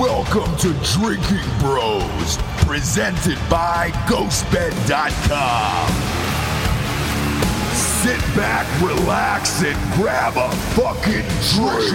Welcome to Drinking Bros, presented by GhostBed.com. Sit back, relax, and grab a fucking drink.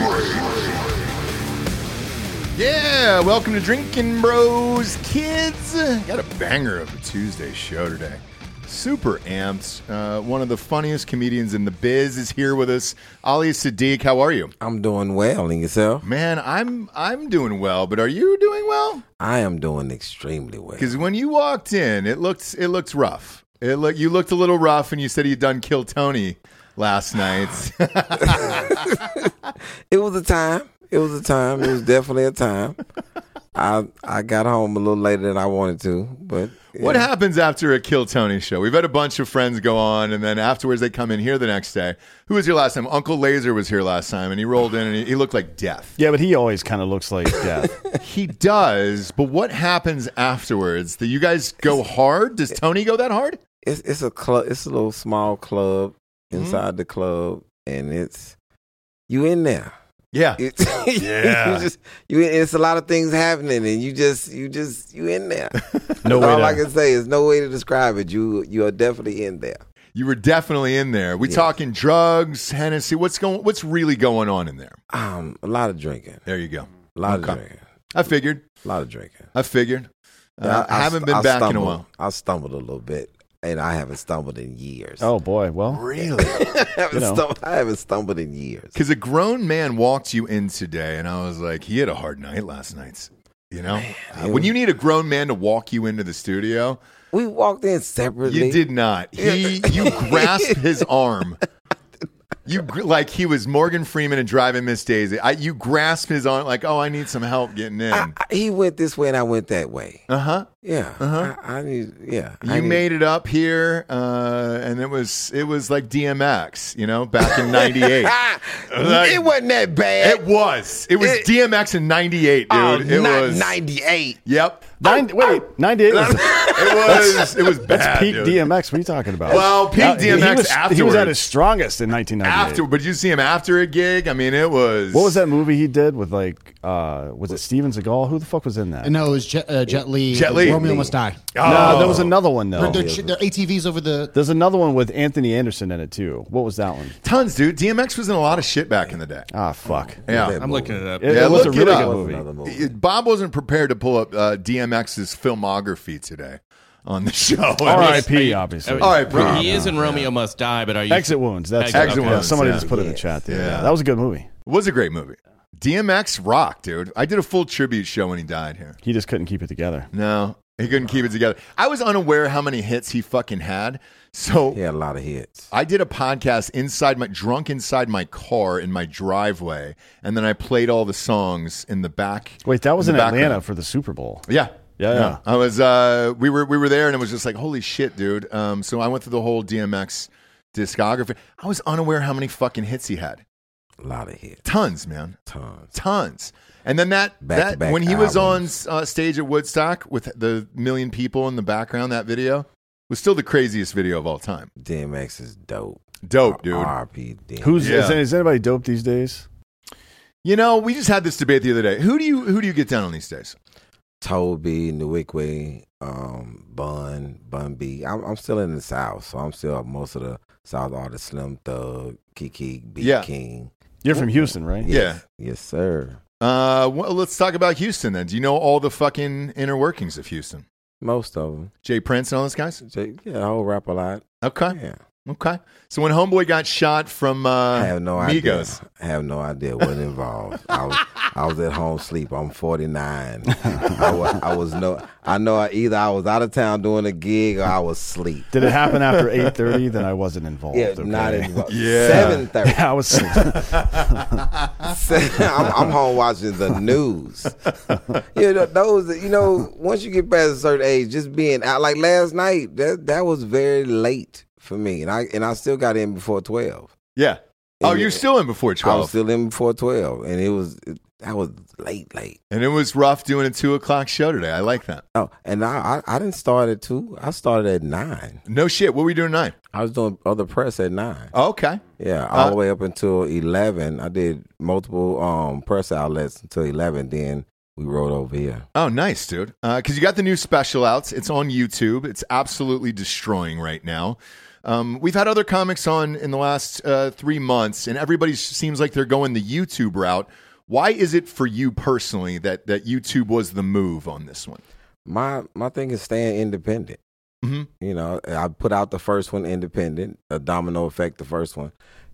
Yeah, welcome to Drinking Bros, kids. Got a banger of a Tuesday show today. Super amped. Uh, one of the funniest comedians in the biz is here with us. Ali Siddiq, how are you? I'm doing well, and yourself? Man, I'm I'm doing well, but are you doing well? I am doing extremely well. Because when you walked in, it looked it looked rough. It look you looked a little rough, and you said you'd done Kill Tony last night. It was a time. It was a time. It was definitely a time. I I got home a little later than I wanted to, but What happens after a Kill Tony show? We've had a bunch of friends go on, and then afterwards they come in here the next day. Who was here last time? Uncle Laser was here last time, and he rolled in and he, he looked like death. Yeah, but he always kind of looks like death. He does, but what happens afterwards? Do you guys go hard? Does Tony go that hard? It's it's a club. It's a little small club Mm-hmm. inside the club, and it's you in there. Yeah. It's, Yeah. you just you. It's a lot of things happening, and you just you just you in there. No way all to- I can say. Is no way to describe it. You you are definitely in there. You were definitely in there. We Yes. talking drugs, Hennessy. What's going? What's really going on in there? Um, a lot of drinking. There you go. A lot Okay. of drinking. I figured. A lot of drinking. I figured. Uh, Yeah, I, haven't been back in a while. I stumbled a little bit, and I haven't stumbled in years. oh boy, well, Really? I, haven't you know. stumbled, I haven't stumbled in years. Because a grown man walked you in today, and I was like, he had a hard night last night. You know, Uh, when you need a grown man to walk you into the studio, We walked in separately. you did not. He, you grasped his arm. You like he was Morgan Freeman and Driving Miss Daisy. I, you grasped his arm like, oh, I need some help getting in. I, I- he went this way, and I went that way. Uh huh. Yeah. Uh-huh. I, I need. Yeah. You need- made it up here, uh, and it was it was like DMX, you know, back in '98. Ah, Like- it wasn't that bad. It was. It was It- DMX in '98, dude. Oh, it was. 98. Yep. Nine, wait, ninety eight. Was, It was. It was bad. that's peak dude. DMX. What are you talking about? Well, peak he- DMX He was, he was at his strongest in nineteen ninety eight. After, but did you see him after a gig? I mean, it was. What was that movie he did with like? uh Was it Steven Seagal? Who the fuck was in that? No, it was Jet, uh, Jet Li. Jet Li. Romeo Must Die. Oh. No, there was another one though. They're, they're, they're ATVs over the. There's another one with Anthony Anderson in it too. What was that one? Tons, dude. DMX was in a lot of shit back in the day. Ah, fuck. Yeah. I'm looking it up. It, Yeah, it was a look it really good movie. movie. Bob wasn't prepared to pull up uh, DMX's filmography today on the show. R.I.P. Obviously. All right, bro. He is in Romeo Must Die, but are you Exit wounds. That's Exit yeah, Wounds, Somebody yeah. just put it in the chat. There. Yeah. Yeah. that was a good movie. It was a great movie. DMX rocked, dude. I did a full tribute show when he died here. He just couldn't keep it together. No, he couldn't keep it together. I was unaware how many hits he fucking had. So He had a lot of hits. I did a podcast inside my drunk inside my car in my driveway, and then I played all the songs in the back. Wait, that was in in Atlanta background. for the Super Bowl. Yeah. Yeah, yeah. I was uh we were we were there and it was just like holy shit, dude. Um so I went through the whole DMX discography. I was unaware how many fucking hits he had. A lot of hits. Tons, man. Tons. Tons. And then that that Back-to-back when he was on uh, stage at Woodstock with the million people in the background that video was still the craziest video of all time. DMX is dope. Dope, dude. R.P. DMX. Who's Yeah. is, is anybody dope these days? You know, we just had this debate the other day. Who do you who do you get down on these days? Toby, Newickway, um, Bun, Bun B. I'm, I'm still in the South, so I'm still most of the South artists, Slim Thug, Kiki, B Yeah. King. You're from Houston, right? Yes. Yes, sir. Uh, well, let's talk about Houston then. Do you know all the fucking inner workings of Houston? Most of them. J. Prince and all those guys? Jay, Yeah, I whole rap a lot. Okay. Yeah. Okay. So when Homeboy got shot from uh, I have no Migos, idea. I have no idea what involved. I was I was at home sleep. I'm 49. I was, I was no. I know I, either I was out of town doing a gig or I was asleep. Did it happen after eight thirty? Then I wasn't involved. Yeah, okay? not involved. Yeah. Seven thirty. Yeah, I was. I'm, I'm home watching the news. you know, those. You know, once you get past a certain age, just being out like last night, that that was very late for me, and I and I still got in before twelve. yeah. Oh, you're still in before twelve. I was still in before twelve, and it was it, that was late, late. and it was rough doing a two o'clock show today. I like that. Oh, and I, I I didn't start at two. I started at nine. No shit. What were we doing tonight? I was doing other press at nine. Oh, okay. Yeah, all Uh, the way up until eleven. I did multiple um press outlets until eleven. Then we rode over here. Oh, nice, dude. Because you got the new special out. It's on YouTube. It's absolutely destroying right now. Um, we've had other comics on in the last uh, three months, and everybody seems like they're going the YouTube route. Why is it for you personally that that YouTube was the move on this one? My my thing is staying independent. Mhm. You know, I put out the first one independent, a domino effect. The first one.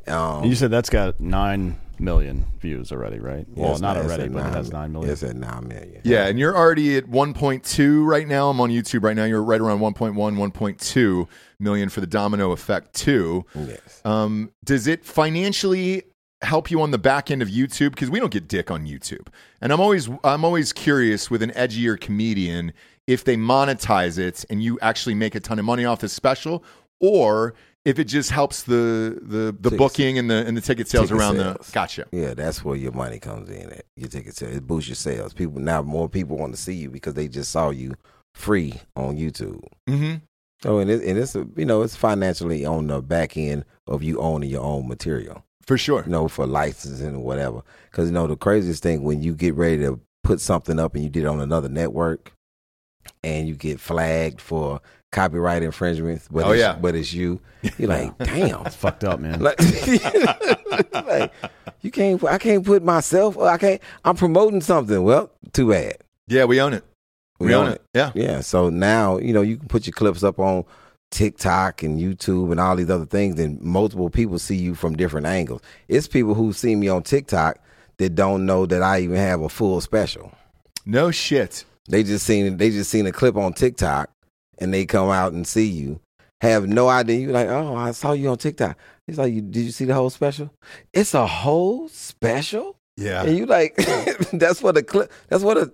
Um, you said that's got nine million views already, right? yeah, well, it's not already, at but it has nine million. It's at nine million. Yeah, and you're already at 1.2 right now. I'm on YouTube right now. You're right around 1.1, 1.2 million for the Domino Effect 2. Yes. Um, does it financially help you on the back end of YouTube? Because we don't get dick on YouTube, and I'm always I'm always curious with an edgier comedian if they monetize it and you actually make a ton of money off this special, or if it just helps the the, the Ticket booking and the and the ticket sales Ticket around the. sales. Gotcha. Yeah, that's where your money comes in at. Your ticket sales. It boosts your sales. People now more people want to see you because they just saw you free on YouTube. Mm-hmm. Oh, and it, and it's a, you know it's financially on the back end of you owning your own material. For sure. You know for licensing or whatever. Because you know the craziest thing when you get ready to put something up and you did it on another network, and you get flagged for copyright infringement. But Oh, it's, yeah. but it's you. You're like, damn. It's fucked up, man. Like, like, you can't. I can't put myself. I can't. I'm promoting something. Well, too bad. Yeah, we own it. We, own, it. Yeah. Yeah. So now you know you can put your clips up on TikTok and YouTube and all these other things, and multiple people see you from different angles. It's people who see me on TikTok that don't know that I even have a full special. No shit. They just seen they just seen a clip on TikTok, and they come out and see you. Have no idea. You're like, oh, I saw you on TikTok. It's like, you did you see the whole special? It's a whole special, Yeah. and you like, that's what the clip. That's what a,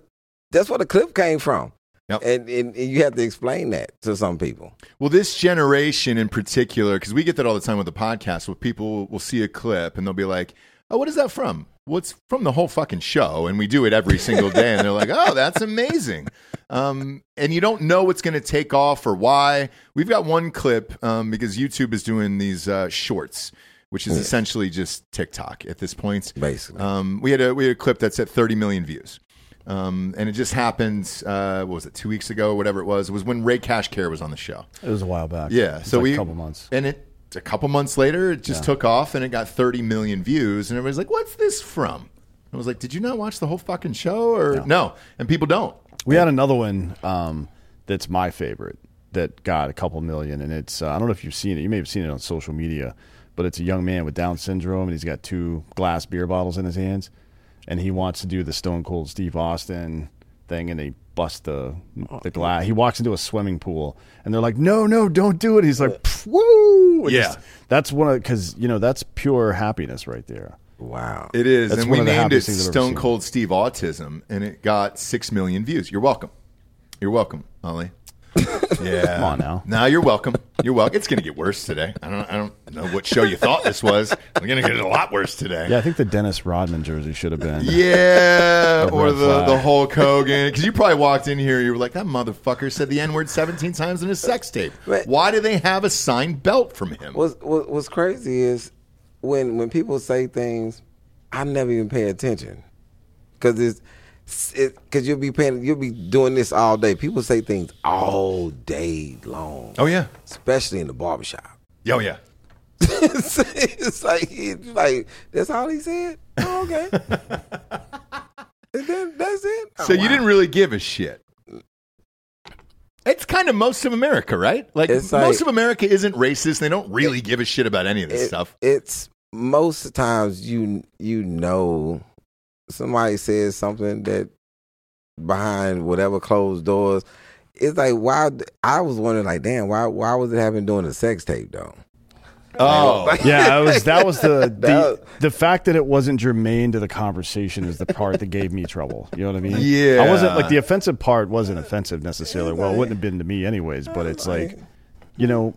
that's what the clip came from. Yep. And, and and you have to explain that to some people. Well, this generation in particular, because we get that all the time with the podcast, where people will see a clip and they'll be like, "Oh, what is that from?" Well, it's from the whole fucking show, and we do it every single day, and they're like, "Oh, that's amazing," um, and you don't know what's going to take off or why. We've got one clip um, because YouTube is doing these uh, shorts, which is essentially just TikTok at this point. Basically. Um, we had a we had a clip that's at 30 million views. Um, and it just happened. Uh, what was it? Two weeks ago, or whatever it was. It was when Ray Cash Care was on the show. It was a while back. Yeah, It's so like we a couple months. and it a couple months later, it just took off and it got 30 million views, and everybody's like, "What's this from?" I was like, "Did you not watch the whole fucking show?" Or no, and people don't. We had another one um, that's my favorite that got a couple million, and it's uh, I don't know if you've seen it. You may have seen it on social media, but it's a young man with Down syndrome, and he's got two glass beer bottles in his hands, and he wants to do the Stone Cold Steve Austin thing, and they bust the oh, the glass. He walks into a swimming pool, and they're like, "No, no, don't do it." He's like, "Pff, "Woo!" And Yeah. just- that's one of because you know that's pure happiness right there. wow. It is, That's and one we of the named it happiest things I've ever Stone. Cold Steve Autism, and it got six million views. You're welcome. You're welcome, Ali. Yeah, Come on now. Now you're welcome. You're welcome. It's going to get worse today. I don't. I don't know what show you thought this was. I'm going to get a lot worse today. Yeah, I think the Dennis Rodman jersey should have been. Yeah, The or the, flag. the Hulk Hogan. Because you probably walked in here, you were like, that motherfucker said the N word 17 times in his sex tape. Right. Why do they have a signed belt from him? What's what, what's crazy is when when people say things, I never even pay attention because it's because you'll be paying you'll be doing this all day. People say things all day long, oh, yeah. especially in the barbershop. Oh, yeah. it's, it's like it's like that's all he said. Oh, okay, and then that's it. Oh, so Oh, you didn't really give a shit. It's kind of most of America, right? Like, like- most of America isn't racist. They don't really give a shit about any of this it- stuff. It's most of the times you you know somebody says something that behind whatever closed doors. It's like why I was wondering like damn why why was it happening during the sex tape though? Oh, Yeah, it was that was the That the, the fact that it wasn't germane to the conversation is the part that gave me trouble. You know what I mean? Yeah. I wasn't like the offensive part wasn't offensive necessarily. Well, it wouldn't have been to me anyways, but it's like, you know,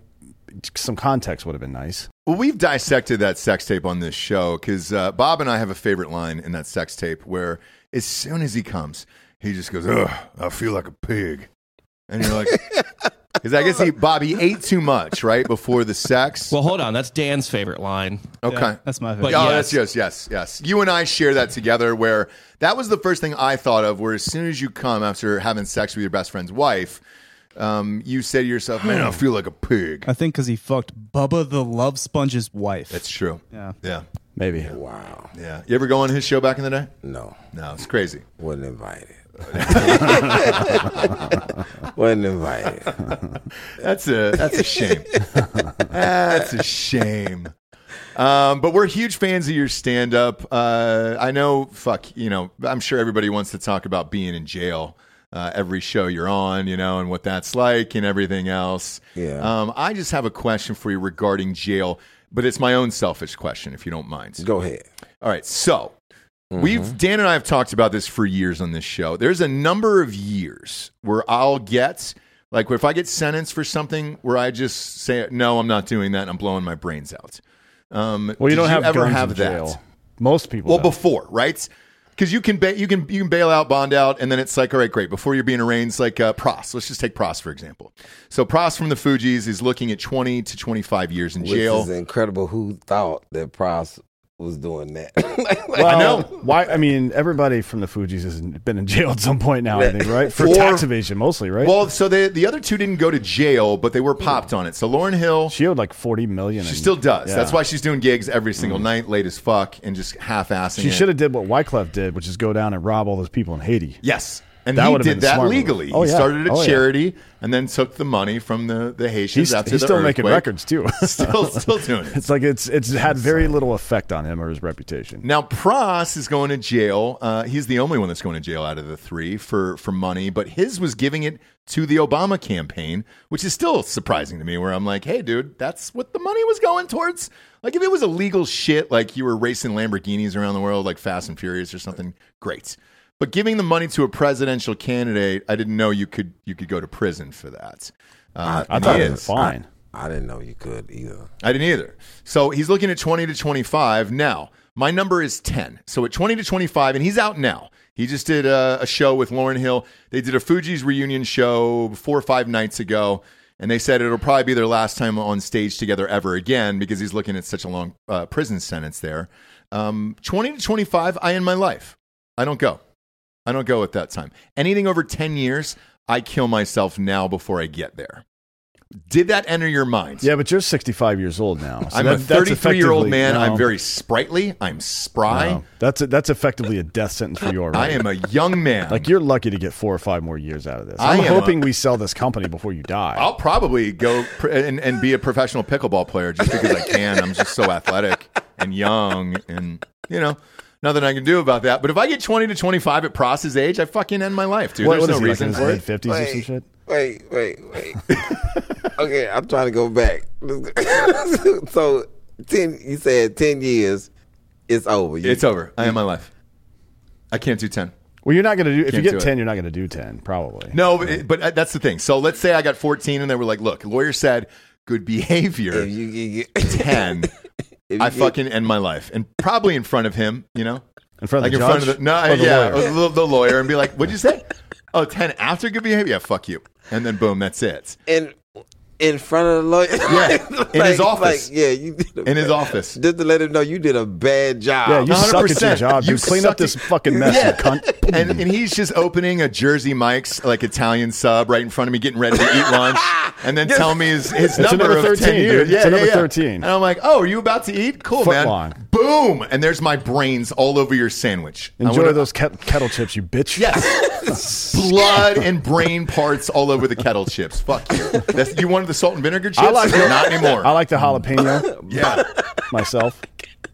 some context would have been nice. Well, we've dissected that sex tape on this show because uh, Bob and I have a favorite line in that sex tape where as soon as he comes, he just goes, Ugh, I feel like a pig. And you're like, because I guess he, Bobby he ate too much, right, before the sex. Well, hold on. That's Dan's favorite line. okay. That's my But favorite. oh, yes. that's yes, yes, yes. You and I share that together. Where that was the first thing I thought of. Where as soon as you come after having sex with your best friend's wife, um, you say to yourself, "Man, I feel like a pig." I think because he fucked Bubba the Love Sponge's wife. That's true. Yeah. yeah, Maybe. Wow, yeah. You ever go on his show back in the day? no, No, it's crazy. wasn't invited. wasn't invited. That's a that's a shame. that's a shame. Um, but we're huge fans of your stand up. Uh, I know, fuck, you know, I'm sure everybody wants to talk about being in jail. Uh, every show you're on, you know, and what that's like and everything else. Yeah. Um, I just have a question for you regarding jail, but it's my own selfish question, if you don't mind. Go ahead. All right, so we've Dan and I have talked about this for years on this show. There's a number of years where I'll get like if I get sentenced for something where I just say no, I'm not doing that. and I'm blowing my brains out. Um, Well, you don't have ever guns have in that. Most people. Well, don't. before right. Because you can ba- you can you can bail out, bond out, and then it's like, all right, great. Before you're being arraigned, it's like uh, Pras. Let's just take Pras for example. So Pras from the Fugees is looking at 20 to 25 years in Which jail. is incredible. Who thought that Price was doing that? Well, I know. Why? I mean, everybody from the Fugees has been in jail at some point now. I think, right? For Or- tax evasion, mostly, right? Well, so the the other two didn't go to jail, but they were popped on it. So Lauryn Hill, she owed like forty million. she and- still does. yeah. That's why she's doing gigs every single mm. night, late as fuck, and just half-assing. she should have did what Wyclef did, which is go down and rob all those people in Haiti. Yes, and That he did that legally. Oh, he yeah. started a Oh, yeah. charity and then took the money from the the Haitians He's, after he's the still making records too. still still doing it. it's like it's it's had very little effect on him or his reputation. Now Pras is going to jail. Uh, he's the only one that's going to jail out of the three for for money, but his was giving it to the Obama campaign, which is still surprising to me. Where I'm like, hey, dude, that's what the money was going towards. Like, if it was illegal shit, like you were racing Lamborghinis around the world, like Fast and Furious or something, great. But giving the money to a presidential candidate, I didn't know you could you could go to prison for that. Uh, I and thought it was is. fine. I didn't know you could either. I didn't either. So he's looking at 20 to 25. Now, my number is 10. So at 20 to 25, and he's out now. He just did a, a show with Lauryn Hill. They did a Fugees reunion show four or five nights ago, and they said it'll probably be their last time on stage together ever again because he's looking at such a long uh, prison sentence there. Um, 20 to 25, I end my life. I don't go. I don't go at that time. Anything over 10 years, I kill myself now before I get there. Did that enter your mind? Yeah, but you're 65 years old now. So I'm that- a 33 year old man. no, I'm very sprightly. I'm spry. no. That's a, that's effectively a death sentence for you I am a young man. Like you're lucky to get four or five more years out of this. I'm hoping a- we sell this company before you die. I'll probably go pr- and, and be a professional pickleball player just because I can. I'm just so athletic and young, and you know, nothing I can do about that. But if I get 20 to 25 at Pras's age, I fucking end my life, dude. what, There's what is no he, reason in his for mid it. 50s or some shit? Wait, wait, wait. okay, I'm trying to go back. so ten, you said ten years, it's over. You- It's over. I end my life. I can't do 10. Well, you're not going to do. If you Can't do get it. 10, you're not going to do 10, probably. No, but, but uh, that's the thing. So let's say I got 14 and they were like, look, lawyer said good behavior. If you, you get 10. if I get- fucking end my life, and probably in front of him, you know, In front of like the in front judge? of the no, Or the yeah, lawyer? or the, the lawyer, and be like, "What'd you say?" oh, 10 after good behavior, yeah, fuck you, and then boom, that's it. and in front of the lawyer. Yeah, in his office. Like, yeah, you did a In his office. Just to let him know you did a bad job. Yeah, you suck at your job. You You clean up this fucking mess, Yeah. you cunt. and, and he's just opening a Jersey Mike's like Italian sub right in front of me, getting ready to eat lunch, and then tell me his, his It's a number, number of 13, 10 years. dude. It's a number 13. And I'm like, oh, are you about to eat? Cool, Foot man. long. Boom! And there's my brains all over your sandwich. I Enjoy wanna- those ket- kettle chips, you bitch. Yes. Blood and brain parts all over the kettle chips. Fuck you. That's, you wanted the salt and vinegar chips? I like Not anymore. I like the jalapeno yeah. myself.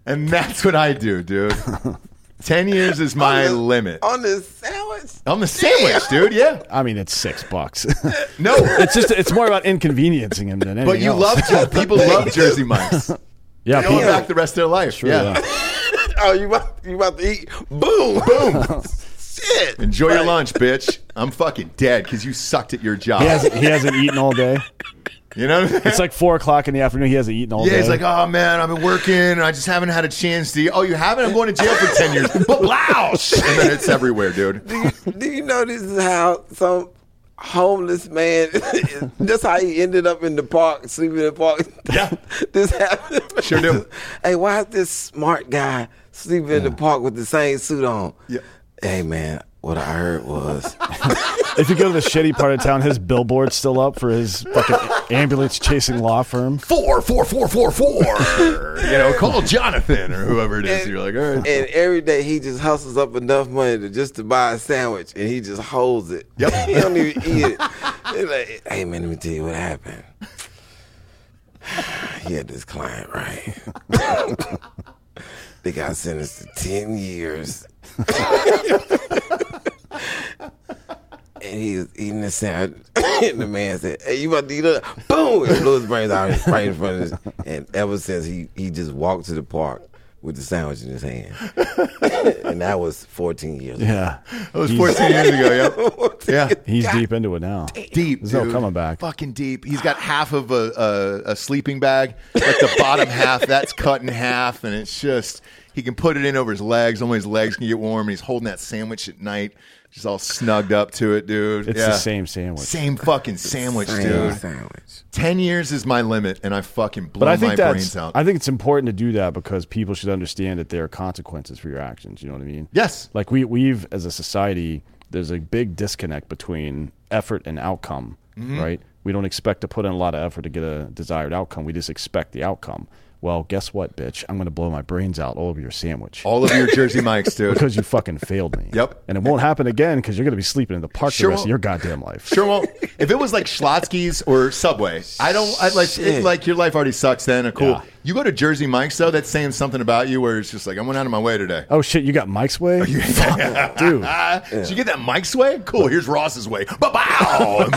And that's what I do, dude. 10 years is my On the- limit. on the sandwich. On the sandwich, dude. Yeah. I mean, it's six bucks. No. it's just it's more about inconveniencing him than anything But you else. love Jer- people love Jersey Mike's. yeah, They people- back the rest of their life. yeah. yeah. Oh, you about you about to eat? Boom, boom. Shit. Enjoy your lunch, bitch. I'm fucking dead because you sucked at your job. He hasn't, he hasn't eaten all day. You know what I'm saying? It's like four o'clock in the afternoon. He hasn't eaten all day. yeah, day. he's like, oh man, I've been working and I just haven't had a chance to eat. Oh, you haven't? I'm going to jail for 10 years. But bloush! And then it's everywhere, dude. Do you, do you know this is how some homeless man? that's how he ended up in the park, sleeping in the park. Yeah. this happened. Sure do. Hey, why is this smart guy sleeping in the park with the same suit on? Yeah. Hey, man, what I heard was if you go to the shitty part of town, his billboard's still up for his fucking ambulance chasing law firm. Four, four, four, four, four. you know, call Jonathan or whoever it is. And- You're like, all right. and every day he just hustles up enough money to just to buy a sandwich, and he just holds it. Yep. he don't even eat it. Like, hey man, let me tell you what happened. he had this client, right? they got sentenced to ten years. And he was eating the sandwich, and the man said, "Hey, you about to eat it?" Boom! And blew his brains out right in front of his. And ever since he he just walked to the park with the sandwich in his hand, and that was 14 years. ago. Yeah, It was 14 years ago, yep. Yeah. he's deep into it now. Deep. There's no dude. coming back. Fucking deep. He's got half of a, a, a sleeping bag, like the bottom half, that's cut in half, and it's just, he can put it in over his legs. Only his legs can get warm, and he's holding that sandwich at night, just all snugged up to it, dude. It's Yeah. the same sandwich. Same fucking sandwich, Same dude. sandwich. 10 years is my limit, and I fucking blow But I my think that's brains out. I think it's important to do that because people should understand that there are consequences for your actions. You know what I mean? yes. Like we we've as a society, there's a big disconnect between effort and outcome, Mm-hmm. right? We don't expect to put in a lot of effort to get a desired outcome. We just expect the outcome. Well, guess what, bitch? I'm going to blow my brains out all over your sandwich All of your Jersey Mikes, dude. because you fucking failed me. Yep. And it won't happen again because you're going to be sleeping in the park Sure the rest won't. of your goddamn life. Sure won't. If it was like Schlotzsky's or Subway, I don't I, like. It, like your life already sucks. Then, cool. Yeah. You go to Jersey Mike's though. That's saying something about you. Where it's just like I went out of my way today. Oh shit, you got Mike's way, Fuck, dude. Ah, Did you get that Mike's way? Cool. Here's Ross's way. Ba-bow!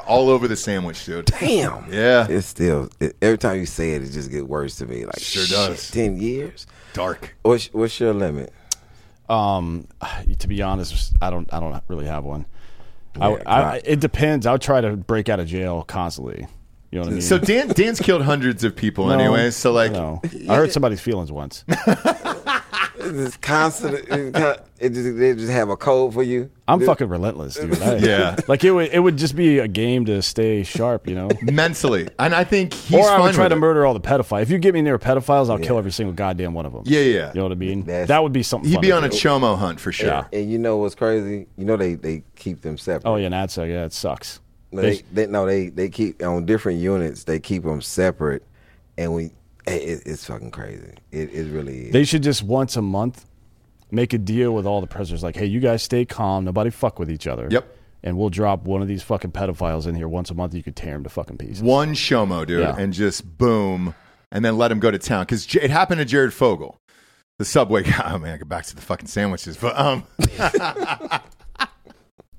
All over the sandwich, dude. Damn. Yeah. It's still it, every time you say it, it just gets worse to me. Like Sure shit, does. Ten years. Dark. What's what's your limit? Um, to be honest, I don't. I don't really have one. I, Yeah, I, God. it depends. I would try to break out of jail constantly. You know what I mean? So Dan Dan's killed hundreds of people, No, anyway. So like, no. I hurt somebody's feelings once. It's constant. It, kind- it just, they just have a code for you. I'm fucking relentless, dude. I- Yeah. like it would. It would just be a game to stay sharp, you know. mentally, and I think he's or I fine would try with to it. murder all the pedophiles. If you get me near pedophiles, I'll kill every single goddamn one of them. Yeah, yeah. You know what I mean? That's- that would be something. He'd fun be to on a do. chomo hunt for sure. Yeah. And you know what's crazy? You know they they keep them separate. Oh yeah, NADSEC. Yeah, it sucks. No, they, they no they they keep on different units. They keep them separate, and we it, it- it's fucking crazy. It it really is. They should just once a month make a deal with all the prisoners. Like, hey, you guys stay calm. Nobody fuck with each other. Yep. And we'll drop one of these fucking pedophiles in here once a month. You could tear him to fucking pieces. One chomo, dude, Yeah. and just boom, and then let him go to town because it happened to Jared Fogle, the subway guy. Oh man, I go back to the fucking sandwiches, but um,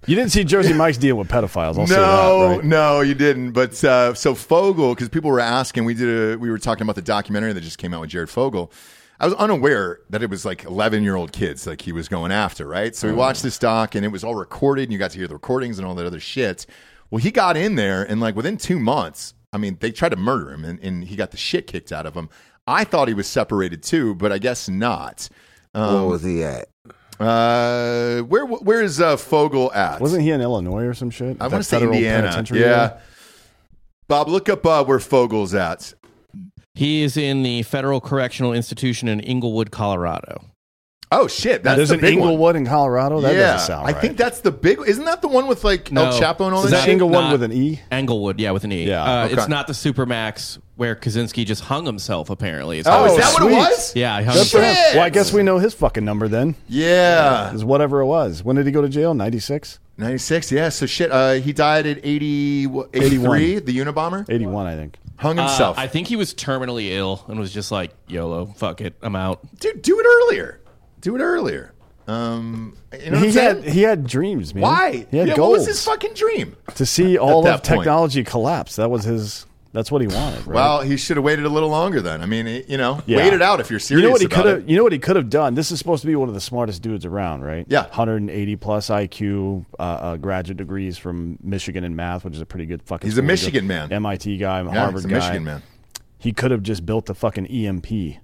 You didn't see Jersey Mike's deal with pedophiles. I'll say no, that. Right? no, you didn't. But uh, so Fogle, because people were asking, we did a, we were talking about the documentary that just came out with Jared Fogle. I was unaware that it was like 11 year old kids like he was going after, right? So we watched this doc and it was all recorded and you got to hear the recordings and all that other shit. Well, he got in there and like within two months, I mean, they tried to murder him and, and he got the shit kicked out of him. I thought he was separated too, but I guess not. Where was he at? Uh, where where is uh, Fogle at? Wasn't he in Illinois or some shit? I want to say federal Indiana. penitentiary Yeah. area? Bob, look up uh, where Fogle's at. He is in the Federal Correctional Institution in Englewood, Colorado. Oh shit, that's There's the an big one. Inglewood in Colorado. That yeah, doesn't sound I think that's the big. Isn't that the one with like El No. Chapo and all is that that shit? Inglewood Not- with an E. Englewood, yeah, with an E. Yeah, uh, okay. It's not the Supermax where Kaczynski just hung himself. Apparently, It's Oh, is that what it sweet. was? Yeah, he hung Good for him. Shit. Well, I guess we know his fucking number then. Yeah, Is whatever it was. When did he go to jail? Ninety six. ninety six. Yeah, so shit. Uh, he died at 80, what, 83, The Unabomber Eighty one, I think. hung Uh, himself. I think he was terminally ill and was just like, YOLO, fuck it, I'm out. Dude, do it earlier. Do it earlier. Um, you know what he I'm saying? had he had dreams, man. Why? He had yeah, goals what was his fucking dream? to see all that of point? technology collapse. That was his. That's what he wanted. Right? Well, he should have waited a little longer then. I mean, you know, Yeah. wait it out if you're serious You know what he about could have. it. You know what he could have done. This is supposed to be one of the smartest dudes around, right? Yeah. 180 plus IQ, uh, uh, graduate degrees from Michigan in math, which is a pretty good fucking. He's a school. Michigan man. MIT guy, Yeah, Harvard he's a guy. Michigan man. He could have just built the fucking EMP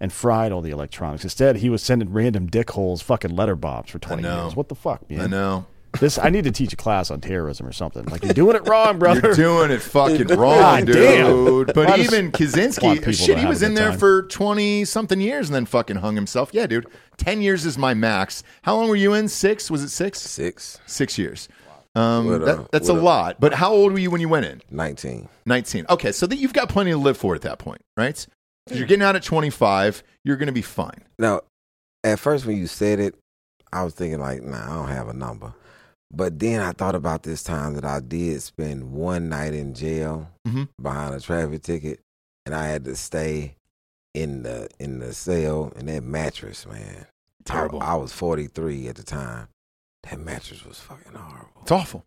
and fried all the electronics. Instead, he was sending random dickholes fucking letter bobs for 20 years. What the fuck, man? I know. This I need to teach a class on terrorism or something. Like you're doing it wrong, brother. You're doing it fucking wrong, God damn. dude. But I just even want Kaczynski, shit, he was in there time. for 20 something years and then fucking hung himself. Yeah, dude. 10 years is my max. How long were you in? Six? Was it six? Six, Six years. Um, What, uh, that, that's a what, uh, lot. But how old were you when you went in? 19. 19. Okay, so that you've got plenty to live for at that point, right? You're getting out at 25, you're going to be fine. Now, at first when you said it, I was thinking like, nah, I don't have a number. But then I thought about this time that I did spend one night in jail Mhm. behind a traffic ticket, and I had to stay in the in the cell in that mattress, man. Terrible. I, I was 43 at the time. That mattress was fucking horrible. It's awful.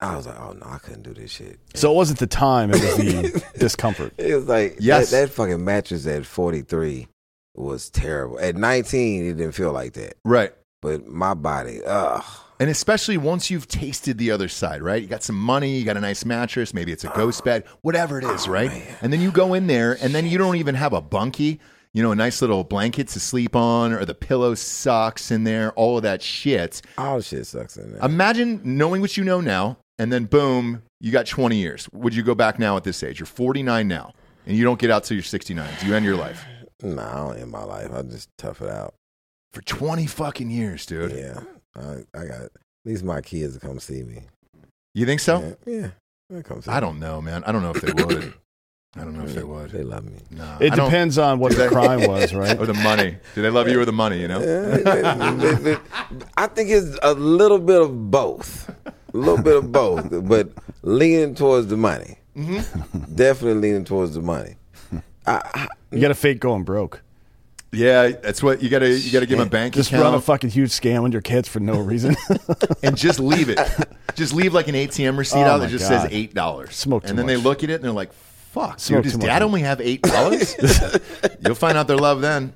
I was like, oh no, I couldn't do this shit. So it wasn't the time; it was the discomfort. It was like Yes. that, that fucking mattress at 43 was terrible. At 19, it didn't feel like that. Right. But my body, ugh. And especially once you've tasted the other side, right? You got some money, you got a nice mattress, maybe it's a ghost bed, whatever it is, oh, right? And then you go in there and then you don't even have a bunkie, you know, a nice little blanket to sleep on or the pillow sucks in there, all of that shit. All shit sucks in there. Imagine knowing what you know now and then boom, you got 20 years. Would you go back now at this age? You're 49 now and you don't get out till you're 69. Do you end your life? No, I don't end my life. I just tough it out. For 20 fucking years, dude. Yeah, I, I got at least my kids to come see me. You think so? Yeah, yeah, come see I don't know, man. I don't know if they would. I don't know if they would. They love me. No, It I depends on what the they- crime was, right? or the money. Do they love you or the money? You know. I think it's a little bit of both. A little bit of both, but leaning towards the money. Mm-hmm. Definitely leaning towards the money. I, I, You got to fake going broke. Yeah, that's what you got to. You got to give them a bank Just account run a fucking huge scam on your kids for no reason. and just leave it. Just leave like an ATM receipt Oh out that just God. says eight dollars. Smoke too and then they look at it and they're like, "Fuck, Smoke dude, does too much. Dad only have eight dollars?" You'll find out their love then.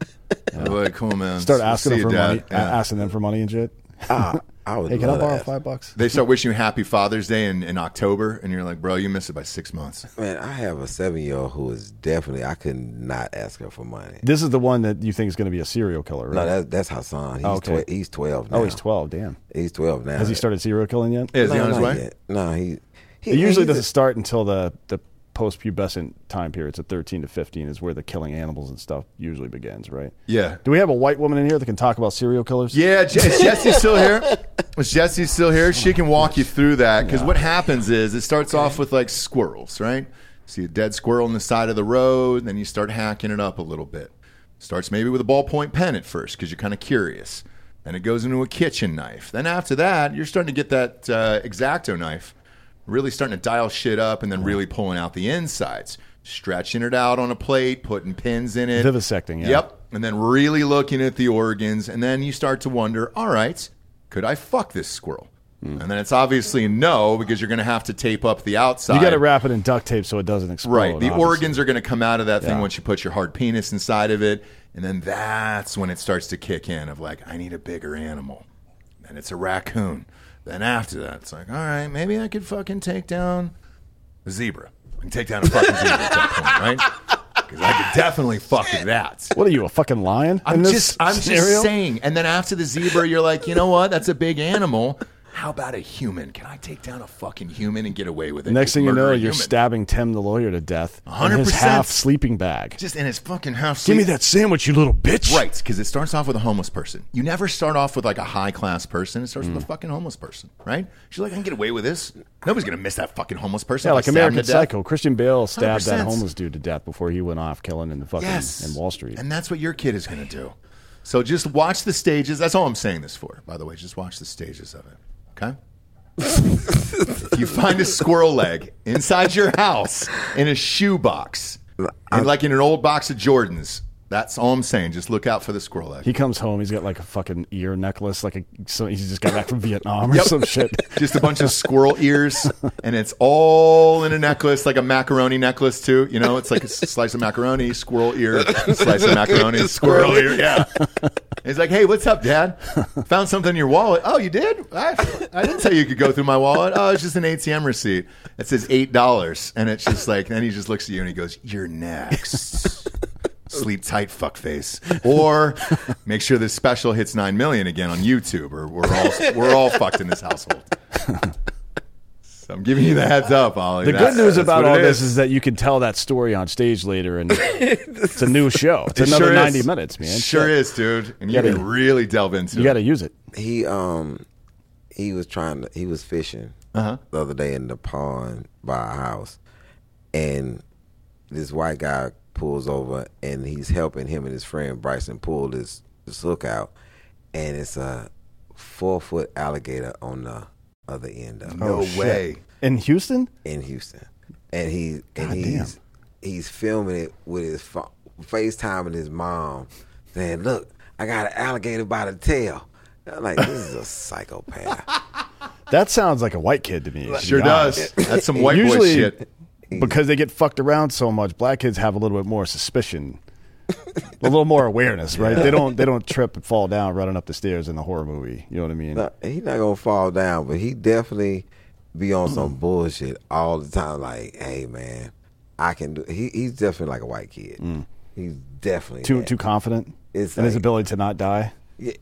Boy, cool man. Start We'll asking them for Dad. money, Yeah. asking them for money and shit. I, I would Hey, can I borrow that. five bucks? They start wishing you Happy Father's Day in, in October, and you're like, "Bro, you missed it by six months." Man, I have a seven year old who is definitely I could not ask her for money. This is the one that you think is going to be a serial killer, right? No, that's that's Hassan. He's Oh, okay. twe- he's twelve now. oh, he's twelve. Damn. He's twelve now. Has he started serial killing yet? Is he No, on his way? yet. No, he. he It usually he's doesn't start until the the post-pubescent time periods of 13 to 15 is where the killing animals and stuff usually begins, right? Yeah. Do we have a white woman in here that can talk about serial killers? Yeah, Je- is Jesse still here? Is Jesse still here? She can walk you through that because what happens is it starts off with like squirrels, right? See a dead squirrel on the side of the road, then you start hacking it up a little bit. Starts maybe with a ballpoint pen at first because you're kind of curious. Then it goes into a kitchen knife. Then after that, you're starting to get that uh, exacto knife, really starting to dial shit up, and then really pulling out the insides, stretching it out on a plate, putting pins in it, Vivisecting, yeah. Yep. And then really looking at the organs, and then you start to wonder, all right, could I fuck this squirrel? Hmm. And then it's obviously no, because you're going to have to tape up the outside. You got to wrap it in duct tape so it doesn't explode. Right. The obviously. organs are going to come out of that thing Yeah. once you put your hard penis inside of it. And then that's when it starts to kick in of like, I need a bigger animal. And it's a raccoon. Then after that, it's like, all right, maybe I could fucking take down a zebra. I can take down a fucking zebra at that point, right? Because I could definitely fuck that. What are you, a fucking lion? I'm in this just, I'm scenario? just saying. And then after the zebra, you're like, you know what? That's a big animal. How about a human? Can I take down a fucking human and get away with it? Next Just thing you murder know, a you're human. stabbing Tim the lawyer to death in his 100%. half sleeping bag. just in his fucking house. Give me that sandwich, you little bitch. Right, because it starts off with a homeless person. You never start off with like a high class person. It starts Mm. with a fucking homeless person, right? She's like, I can get away with this. Nobody's gonna miss that fucking homeless person. Yeah, if I like stab him American to death. Psycho. Christian Bale stabbed that 100%. homeless dude to death before he went off killing in the fucking Yes, in Wall Street. and that's what your kid is gonna do. So just watch the stages. That's all I'm saying this for. By the way, just watch the stages of it. Okay. if you find a squirrel leg inside your house in a shoe box, like in an old box of Jordans, that's all I'm saying. Just look out for the squirrel leg. he comes home, he's got like a fucking ear necklace, like a so he's just got back from Vietnam or Yep. some shit. just a bunch of squirrel ears, and it's all in a necklace, like a macaroni necklace too. You know, it's like a slice of macaroni, squirrel ear, slice of macaroni, squirrel ear. Yeah. He's like, "Hey, what's up, Dad? Found something in your wallet. Oh, you did? I, I didn't tell you you could go through my wallet. Oh, it's just an ATM receipt. It says eight dollars, and it's just like. Then he just looks at you and he goes, "You're next." Sleep tight, fuckface. Or make sure this special hits nine million again on YouTube, or we're all we're all fucked in this household. So I'm giving you the heads up, Ali. The That's- good news that's about what all it this is that you can tell that story on stage later, and it's a new show. It's It another sure is. ninety minutes, man. Sure Shit. is, dude. And you, gotta- can really delve into You it. got to use it. he um he was trying to he was fishing Uh-huh. the other day in the pond by a house and this white guy pulls over and he's helping him and his friend Bryson pull this this hook out and it's a four foot alligator on the other end of it No oh, way. In Houston, in Houston, and he and God he's he's filming it with his pho- FaceTiming his mom, saying, "Look, I got an alligator by the tail." I'm like, this is a psychopath. that sounds like a white kid to me. Sure does. That's some white boy shit. Because they get fucked around so much, black kids have a little bit more suspicion, a little more awareness, right? They don't they don't trip and fall down running up the stairs in the horror movie. You know what I mean? No, he not gonna fall down, but he definitely be on some bullshit all the time. Like, hey man, I can do. He, he's definitely like a white kid. Mm. He's definitely too that. too confident It's in his ability to not die. Yeah,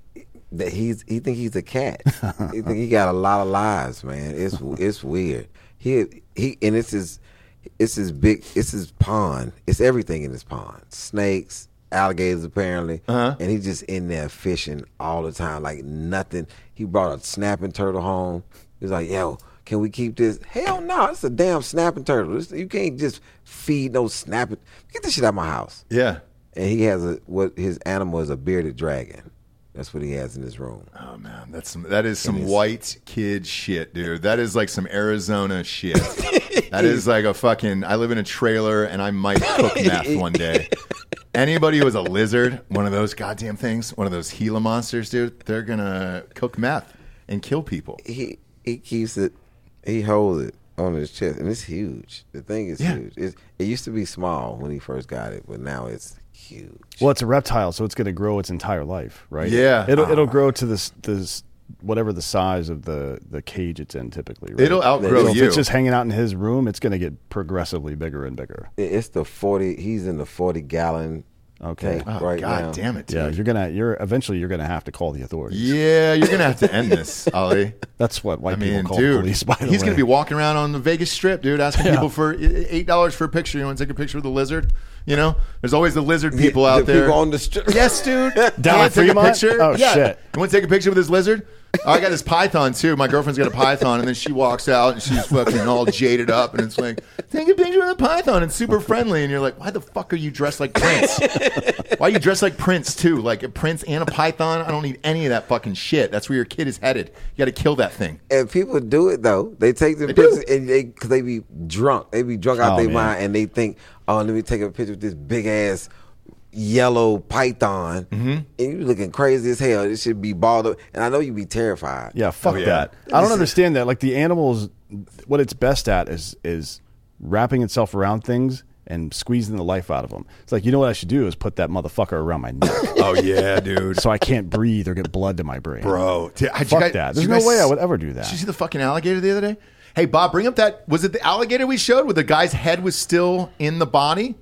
that he's he think he's a cat. he think he got a lot of lives, man. It's it's weird. He he and it's his it's his big it's his pond. It's everything in his pond. Snakes, alligators apparently. Uh-huh. And he's just in there fishing all the time like nothing. He brought a snapping turtle home. He's like, "Yo, can we keep this?" Hell no, it's a damn snapping turtle. This- you can't just feed no snapping. Get this shit out of my house. Yeah. And he has a what his animal is a bearded dragon. That's what he has in his room. Oh man, that's some, that is some is. white kid shit, dude. That is like some Arizona shit. that is like a fucking. I live in a trailer and I might cook meth one day. Anybody who is a lizard, one of those goddamn things, one of those Gila monsters, dude, they're gonna cook meth and kill people. he he keeps it he holds it on his chest and it's huge the thing is Yeah. huge it, it used to be small when he first got it but now it's huge Well, it's a reptile, so it's going to grow its entire life, right? Yeah. it'll it'll ah. grow to this this whatever the size of the the cage it's in typically. Right? It'll outgrow So if it's just hanging out in his room, it's going to get progressively bigger and bigger. It's the 40 he's in the 40 gallon Okay. Oh right god now damn it, dude. Yeah, you're gonna you're eventually you're gonna have to call the authorities. Yeah, you're gonna have to end this, Ali. That's what white I mean, people call dude, the police. By the he's way, gonna be walking around on the Vegas Strip, dude, asking Yeah. people for eh, eight dollars for a picture. You want to take a picture with the lizard? You know, there's always the lizard people The out there. people on the strip Yes, dude. Down you wanna take a picture? Oh, yeah. shit. You want to take a picture with this lizard? I got this python too. My girlfriend's got a python, and then she walks out and she's fucking all jaded up, and it's like, take a picture with a python. It's super friendly, and you're like, why the fuck are you dressed like Prince? why are you dressed like Prince too? Like a Prince and a python? I don't need any of that fucking shit. That's where your kid is headed. You got to kill that thing. and people do it though they take the They do. pictures and they cause they be drunk they be drunk out Oh, their mind and they think oh let me take a picture with this big ass yellow python Mm-hmm. and you looking crazy as hell it should be balled up and i know you'd be terrified Yeah, fuck Oh, yeah. that. I don't understand that. Like the animals, what it's best at is is wrapping itself around things and squeezing the life out of them. It's like you know what I should do is put that motherfucker around my neck Oh yeah, dude. so I can't breathe or get blood to my brain. Bro, Did- did Fuck guys- that. There's no guys- way I would ever do that. Did you see the fucking alligator the other day? Hey, Bob, bring up that. Was it the alligator we showed where the guy's head was still in the body?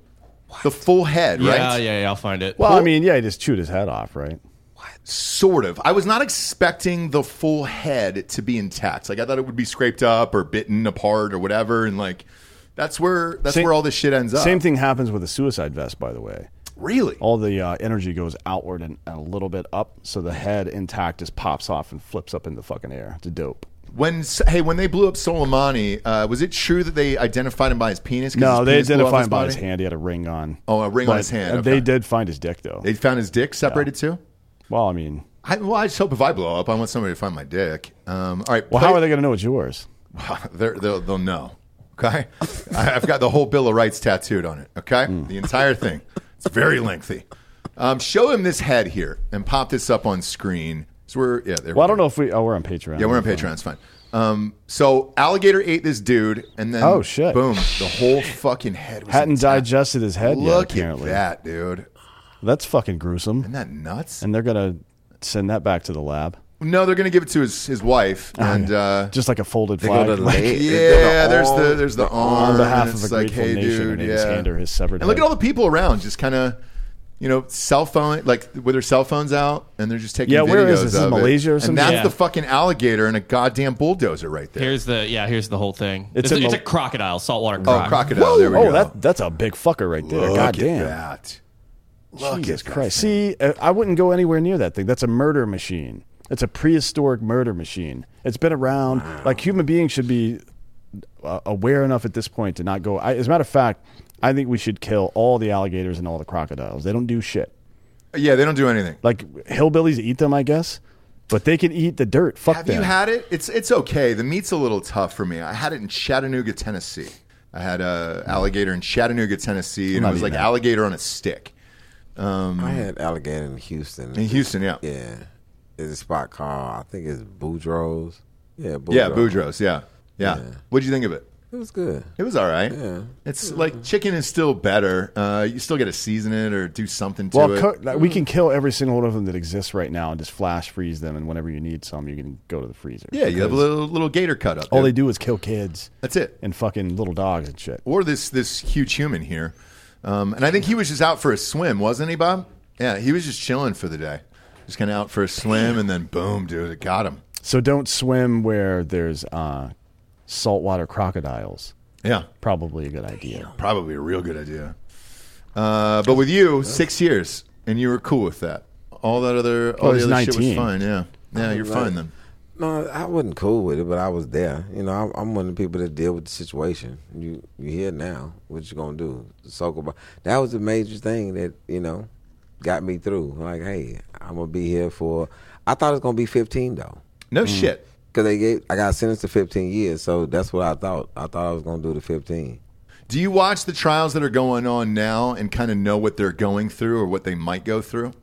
The full head, Yeah, right? yeah, yeah. I'll find it. Well, I mean, yeah, he just chewed his head off, right? What sort of. I was not expecting the full head to be intact. Like I thought it would be scraped up or bitten apart or whatever, and like that's where that's Same- where all this shit ends up. Same thing happens with a suicide vest, by the way. Really? All the uh, energy goes outward and, and a little bit up, so the head intact just pops off and flips up in the fucking air. It's a dope. When hey, when they blew up Soleimani, uh, was it true that they identified him by his penis? 'Cause No, his they penis blew identified him by his hand. He had a ring on. Oh, a ring on But, his hand, uh, okay. They did find his dick, though. They found his dick separated too. well, I mean, I, well, I just hope if I blow up, I want somebody to find my dick. Um, all right. well, how are they going to know it's yours? They're, they'll, they'll know. Okay. I- I've got the whole Bill of Rights tattooed on it. Okay. Hmm. The entire thing. It's very lengthy. Um, show him this head here and pop this up on screen. So we're, yeah, there Well, I don't know if we. Oh, we're on Patreon. Yeah, we're on Patreon. It's fine. Um, so alligator ate this dude, and then Oh, shit. boom, the whole fucking head was Hadn't intact. digested his head Look yet. Apparently, at that, dude. that's fucking gruesome. Isn't that nuts? And they're gonna send that back to the lab, no, they're gonna give it to his his wife, and uh, just like a folded They go flag. to the like, leg. yeah, there's arm, the there's the arm on behalf and of it's a like, grateful hey, nation, dude, and yeah. just hand her his severed And look head. at all the people around, just kind of, you know, cell phone, like with their cell phones out, and they're just taking Yeah, videos where is this? Is of it. Malaysia or some And that's shit? the fucking alligator and a goddamn bulldozer right there. Here's the yeah. Here's the whole thing. It's It's, in a, it's Mal- a crocodile, saltwater oh, croc. crocodile. there we oh, go. that that's a big fucker right there. Look God at damn. that. Look Jesus at that Christ. thing. See, uh, I wouldn't go anywhere near that thing. That's a murder machine. It's a prehistoric murder machine. It's been around. Like human beings should be aware enough at this point to not go. I, as a matter of fact, I think we should kill all the alligators and all the crocodiles. They don't do shit. Yeah, they don't do anything. Like hillbillies eat them, I guess, but they can eat the dirt. Fuck Have them. you had it? It's it's okay. The meat's a little tough for me. I had it in Chattanooga, Tennessee. I had a alligator in Chattanooga, Tennessee, and it was like that. alligator on a stick. Um, I had alligator in Houston. In Houston, yeah. Yeah. There's a spot called, I think it's Boudreaux's. Yeah, Boudreaux. Yeah, Boudreaux's, yeah. Yeah. Yeah. What'd you think of it? It was good. It was all right. Yeah. It's like chicken is still better. Uh, you still got to season it or do something to Well, it. co- like, we can kill every single one of them that exists right now and just flash freeze them. And whenever you need some, you can go to the freezer. yeah, you have a little little gator cut up. All dude. they do is kill kids That's it. and fucking little dogs and shit. Or this this huge human here, um, and I think he was just out for a swim, wasn't he, Bob? Yeah, he was just chilling for the day, just kind of out for a swim, and then boom, dude, it got him. So don't swim where there's uh, saltwater crocodiles. Yeah, Probably a good idea. probably a real good idea. Uh, but with you, six years, and you were cool with that. All that other, all Well, the he's other shit was 19. fine. Yeah, yeah, you're fine then. No, I wasn't cool with it, but I was there. You know, I'm, I'm one of the people that deal with the situation. You you here now? What you gonna do? Soak about. That was the major thing that you know got me through. Like, hey, I'm gonna be here for. I thought it was gonna be 15 though, No shit. Because they gave. I got sentenced to 15 years, so that's what I thought. I thought I was gonna do the 15. Do you watch the trials that are going on now and kind of know what they're going through or what they might go through?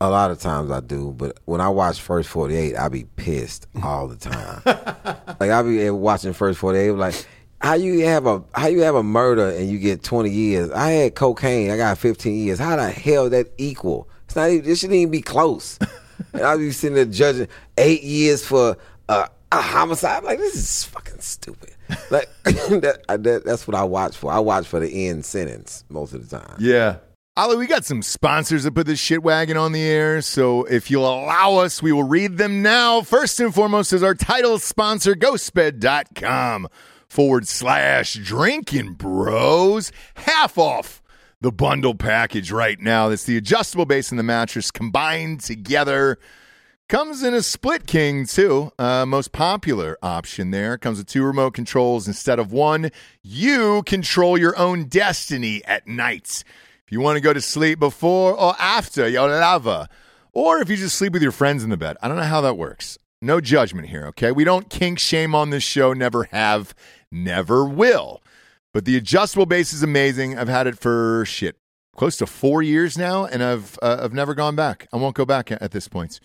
A lot of times I do, but when I watch First 48, I be pissed all the time. like I be watching First 48, like how you have a how you have a murder and you get 20 years. I had cocaine, I got 15 years. How the hell that equal? It's not. Even, it shouldn't even be close. and I be sitting there judging eight years for uh, a homicide. I'm like this is fucking stupid. Like that, that, that's what I watch for. I watch for the end sentence most of the time. Yeah. Ali, we got some sponsors that put this shit wagon on the air. So if you'll allow us, we will read them now. First and foremost is our title sponsor, ghostbed.com forward slash drinking bros. Half off the bundle package right now. That's the adjustable base and the mattress combined together. Comes in a split king too. Uh, most popular option there. Comes with two remote controls instead of one. You control your own destiny at night. If you want to go to sleep before or after your lava, or if you just sleep with your friends in the bed. I don't know how that works. No judgment here, okay? We don't kink shame on this show. Never have, never will. But the adjustable base is amazing. I've had it for shit close to four years now, and I've uh, I've never gone back. I won't go back at, at this point.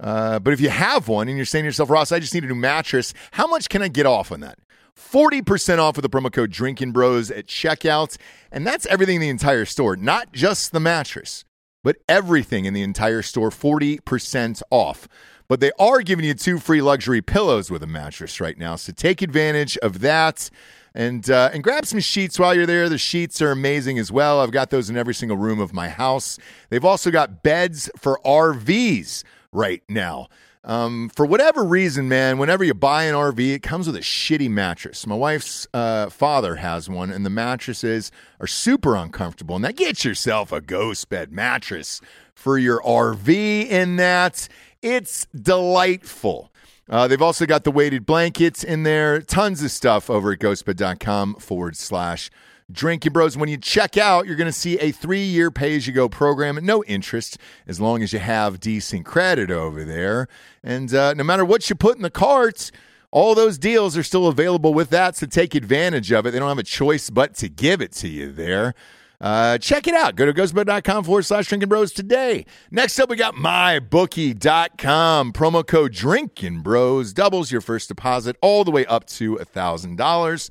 Uh, but if you have one and you're saying to yourself, Ross, I just need a new mattress, how much can I get off on that? 40% off with the promo code Drinking Bros at checkout. And that's everything in the entire store, not just the mattress, but everything in the entire store, 40% off. But they are giving you two free luxury pillows with a mattress right now. So take advantage of that. And uh, and grab some sheets while you're there. The sheets are amazing as well. I've got those in every single room of my house. They've also got beds for RVs right now. Um, for whatever reason, man, whenever you buy an RV, it comes with a shitty mattress. My wife's uh, father has one, and the mattresses are super uncomfortable. That get yourself a ghost bed mattress for your RV in that. It's delightful. Uh, they've also got the weighted blankets in there. Tons of stuff over at ghostbed.com forward slash Drinking Bros. When you check out, you're going to see a three year pay as you go program at no interest as long as you have decent credit over there. And uh, no matter what you put in the carts, all those deals are still available with that. So take advantage of it. They don't have a choice but to give it to you there. Uh, check it out. Go to ghostbed.com forward slash drinking bros today. Next up, we got mybookie.com. Promo code drinking bros doubles your first deposit all the way up to a $1,000.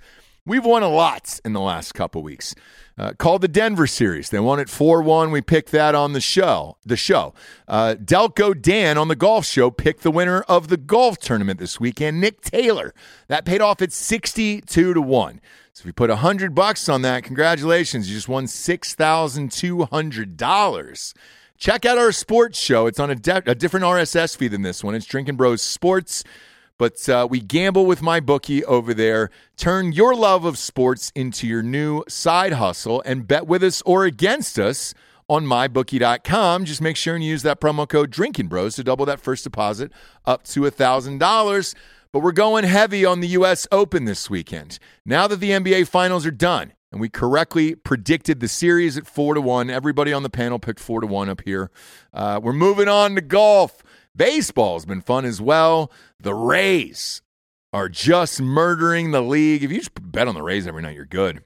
We've won a lot in the last couple weeks. Uh, called the Denver series. They won it 4 1. We picked that on the show. The show. Uh, Delco Dan on the golf show picked the winner of the golf tournament this weekend, Nick Taylor. That paid off at 62 to 1. So if you put 100 bucks on that, congratulations. You just won $6,200. Check out our sports show. It's on a, de- a different RSS feed than this one. It's Drinking Bros Sports. But uh, we gamble with my bookie over there. Turn your love of sports into your new side hustle and bet with us or against us on mybookie.com. Just make sure and use that promo code Drinking Bros to double that first deposit up to $1,000. But we're going heavy on the U.S. Open this weekend. Now that the NBA Finals are done, and we correctly predicted the series at four to one. Everybody on the panel picked four to one up here. Uh, we're moving on to golf. Baseball's been fun as well. The Rays are just murdering the league. If you just bet on the Rays every night, you're good.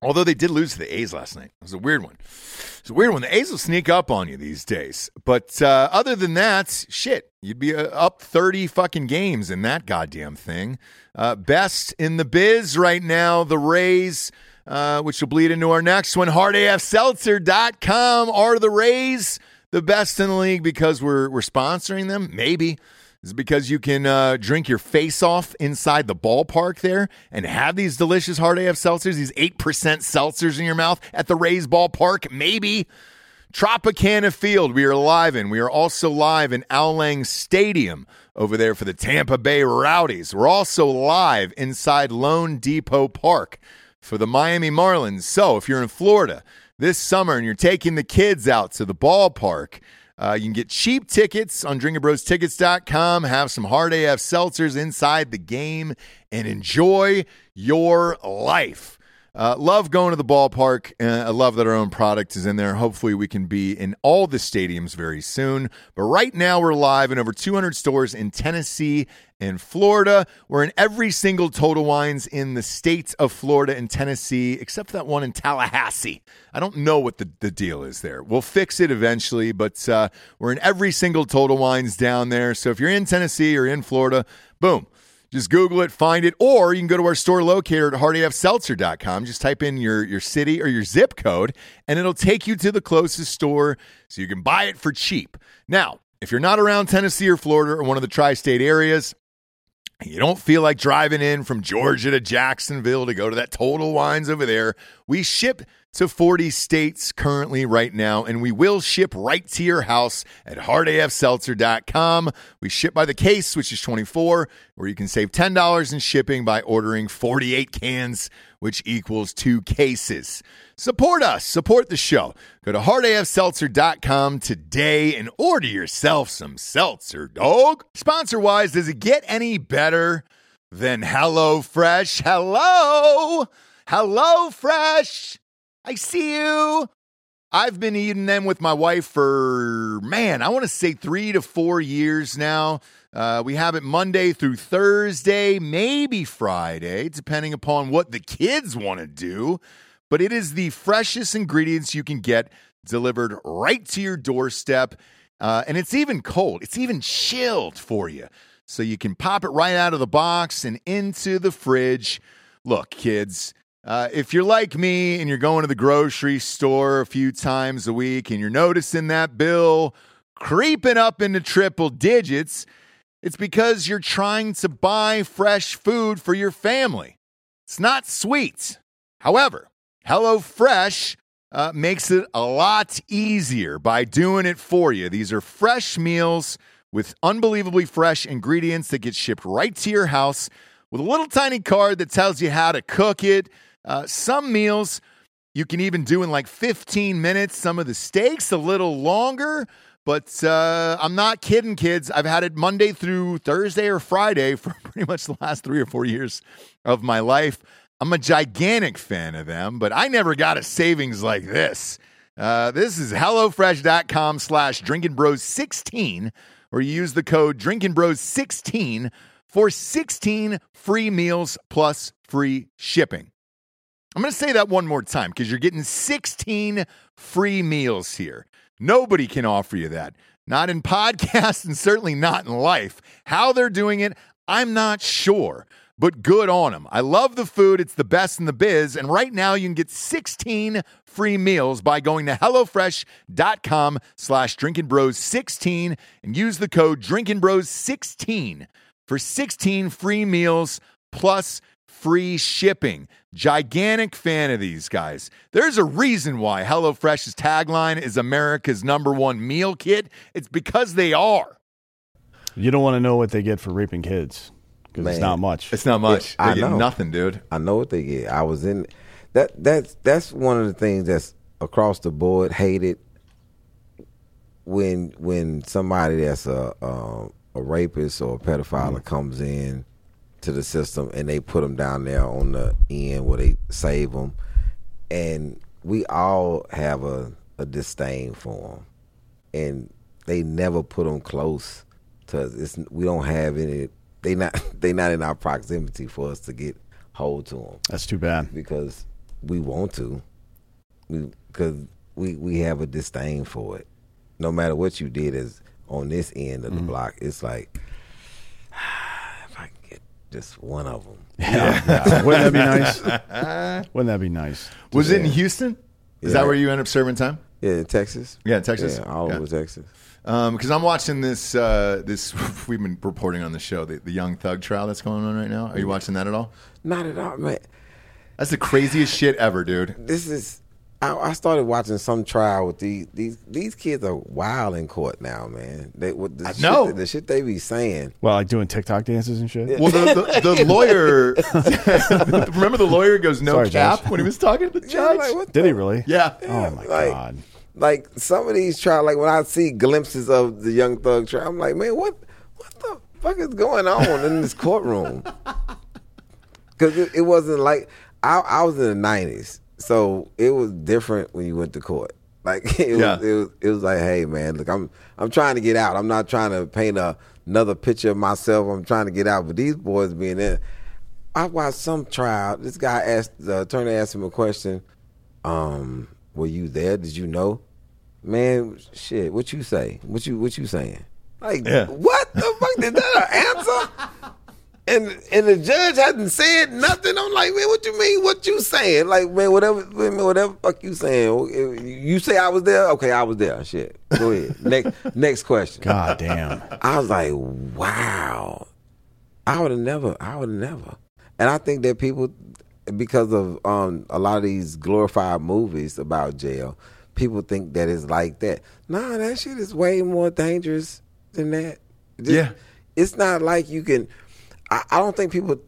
Although they did lose to the A's last night. It was a weird one. It's a weird one. The A's will sneak up on you these days. But uh, other than that, shit, you'd be uh, up 30 fucking games in that goddamn thing. Uh, best in the biz right now, the Rays, uh, which will bleed into our next one. HardAFSeltzer.com are the Rays the best in the league because we're, we're sponsoring them? Maybe. Is it because you can uh, drink your face off inside the ballpark there and have these delicious hard AF seltzers, these 8% seltzers in your mouth at the Rays ballpark? Maybe. Tropicana Field, we are live in. We are also live in Al Lang Stadium over there for the Tampa Bay Rowdies. We're also live inside loanDepot Park for the Miami Marlins. So if you're in Florida this summer and you're taking the kids out to the ballpark, uh, you can get cheap tickets on drinkingbrostickets.com, have some hard AF seltzers inside the game, and enjoy your life. Uh, love going to the ballpark. Uh, I love that our own product is in there. Hopefully, we can be in all the stadiums very soon. But right now, we're live in over 200 stores in Tennessee and Florida. We're in every single Total Wines in the states of Florida and Tennessee, except for that one in Tallahassee. I don't know what the, the deal is there. We'll fix it eventually, but uh, we're in every single Total Wines down there. So if you're in Tennessee or in Florida, boom just Google it, find it, or you can go to our store locator at hardafseltzer.com. Just type in your, your city or your zip code, and it'll take you to the closest store so you can buy it for cheap. Now, if you're not around Tennessee or Florida or one of the tri state areas, you don't feel like driving in from Georgia to Jacksonville to go to that Total Wines over there, we ship to 40 states currently right now, and we will ship right to your house at hardafseltzer.com. We ship by the case, which is 24, where you can save $10 in shipping by ordering 48 cans, which equals two cases. Support us, support the show. Go to hardafseltzer.com today and order yourself some seltzer, dog. Sponsor wise, does it get any better than HelloFresh? Hello! HelloFresh! I see you. I've been eating them with my wife for, man, I want to say three to four years now. Uh, we have it Monday through Thursday, maybe Friday, depending upon what the kids want to do. But it is the freshest ingredients you can get delivered right to your doorstep. Uh, and it's even cold, it's even chilled for you. So you can pop it right out of the box and into the fridge. Look, kids, uh, if you're like me and you're going to the grocery store a few times a week and you're noticing that bill creeping up into triple digits, it's because you're trying to buy fresh food for your family. It's not sweet. However, HelloFresh uh, makes it a lot easier by doing it for you. These are fresh meals with unbelievably fresh ingredients that get shipped right to your house with a little tiny card that tells you how to cook it. Uh, some meals you can even do in like 15 minutes. Some of the steaks a little longer. But uh, I'm not kidding, kids. I've had it Monday through Thursday or Friday for pretty much the last three or four years of my life. I'm a gigantic fan of them, but I never got a savings like this. Uh, this is HelloFresh.com slash Drinking Bros 16, or you use the code Drinking Bros 16 for 16 free meals plus free shipping. I'm going to say that one more time because you're getting 16 free meals here. Nobody can offer you that. Not in podcasts and certainly not in life. How they're doing it, I'm not sure, but good on them. I love the food. It's the best in the biz. And right now you can get 16 free meals by going to HelloFresh.com slash Drinking Bros 16 and use the code Drinking Bros 16 for 16 free meals plus free shipping. Gigantic fan of these guys. There's a reason why HelloFresh's tagline is America's number one meal kit. It's because they are. You don't want to know what they get for raping kids because it's not much. It's not much. I They get know. nothing, dude. I know what they get. I was in that. That's that's one of the things that's across the board hated. When when somebody that's a um, a rapist or a pedophile comes in to the system and they put them down there on the end where they save them, and we all have a, a disdain for them, and they never put them close to us. It's, we don't have any. They not they not in our proximity for us to get hold to them That's too bad. because we want to. We because we we have a disdain for it. No matter what you did as on this end of the mm-hmm. block, it's like if I can get just one of them. Yeah. Yeah. Wouldn't that be nice? Wouldn't that be nice? Was it in Houston? Is that where you end up serving time? Yeah, in Texas. Yeah, in Texas. Yeah, all Yeah. over Texas. Because I'm watching this. Uh, this we've been reporting on the show the, the Young Thug trial that's going on right now. Are you watching that at all? Not at all, man. That's the craziest shit ever, dude. This is. I, I started watching some trial with these these these kids are wild in court now, man. They what the shit, know. the shit they be saying. Well, like doing TikTok dances and shit. Well, the, the, the lawyer. remember, the lawyer goes no Sorry, cap Judge. when he was talking to the Yeah, judge. like, Did the- he really? yeah. Oh my like- god. like some of these trials, like when I see glimpses of the Young Thug trial, I'm like, man, what what the fuck is going on in this courtroom? Because it, it wasn't like I, I was in the '90s, so it was different when you went to court. Like it was, Yeah. it was, it was like, hey man, look, I'm I'm trying to get out. I'm not trying to paint a, another picture of myself. I'm trying to get out. But these boys being in, I watched some trial. This guy asked the attorney asked him a question. Um, were you there? Did you know? Man, shit. What you say? What you what you saying? Like Yeah. what the fuck? Is that an answer? And the judge hadn't said nothing. I'm like, man, what you mean? What you saying? Like, man, whatever, man, whatever fuck you saying. You say I was there? Okay, I was there. Shit. Go ahead. next next question. God damn. I was like, wow. I would have never. I would have never. And I think that people, because of um, a lot of these glorified movies about jail, people think that it's like that. Nah, that shit is way more dangerous than that. Just- Yeah. It's not like you can. I, I don't think people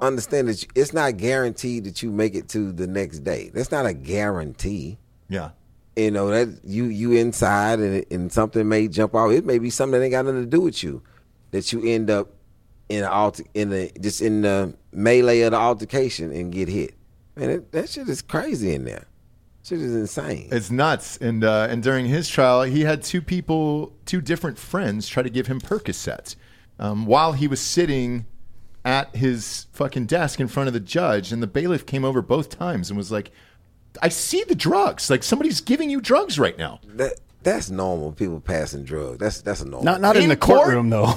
understand that it's not guaranteed that you make it to the next day. That's not a guarantee Yeah. you know that you you inside and, and something may jump out. It may be something that ain't got nothing to do with you. That you end up in alter, in the just in the melee of the altercation and get hit. Man, it, that shit is crazy in there. Shit is insane. It's nuts. And uh, and during his trial, he had two people, two different friends, try to give him Percocet um, while he was sitting at his fucking desk in front of the judge. And the bailiff came over both times and was like, "I see the drugs. Like somebody's giving you drugs right now." that that's normal. People passing drugs. That's that's a normal. Not not in, In the court? though.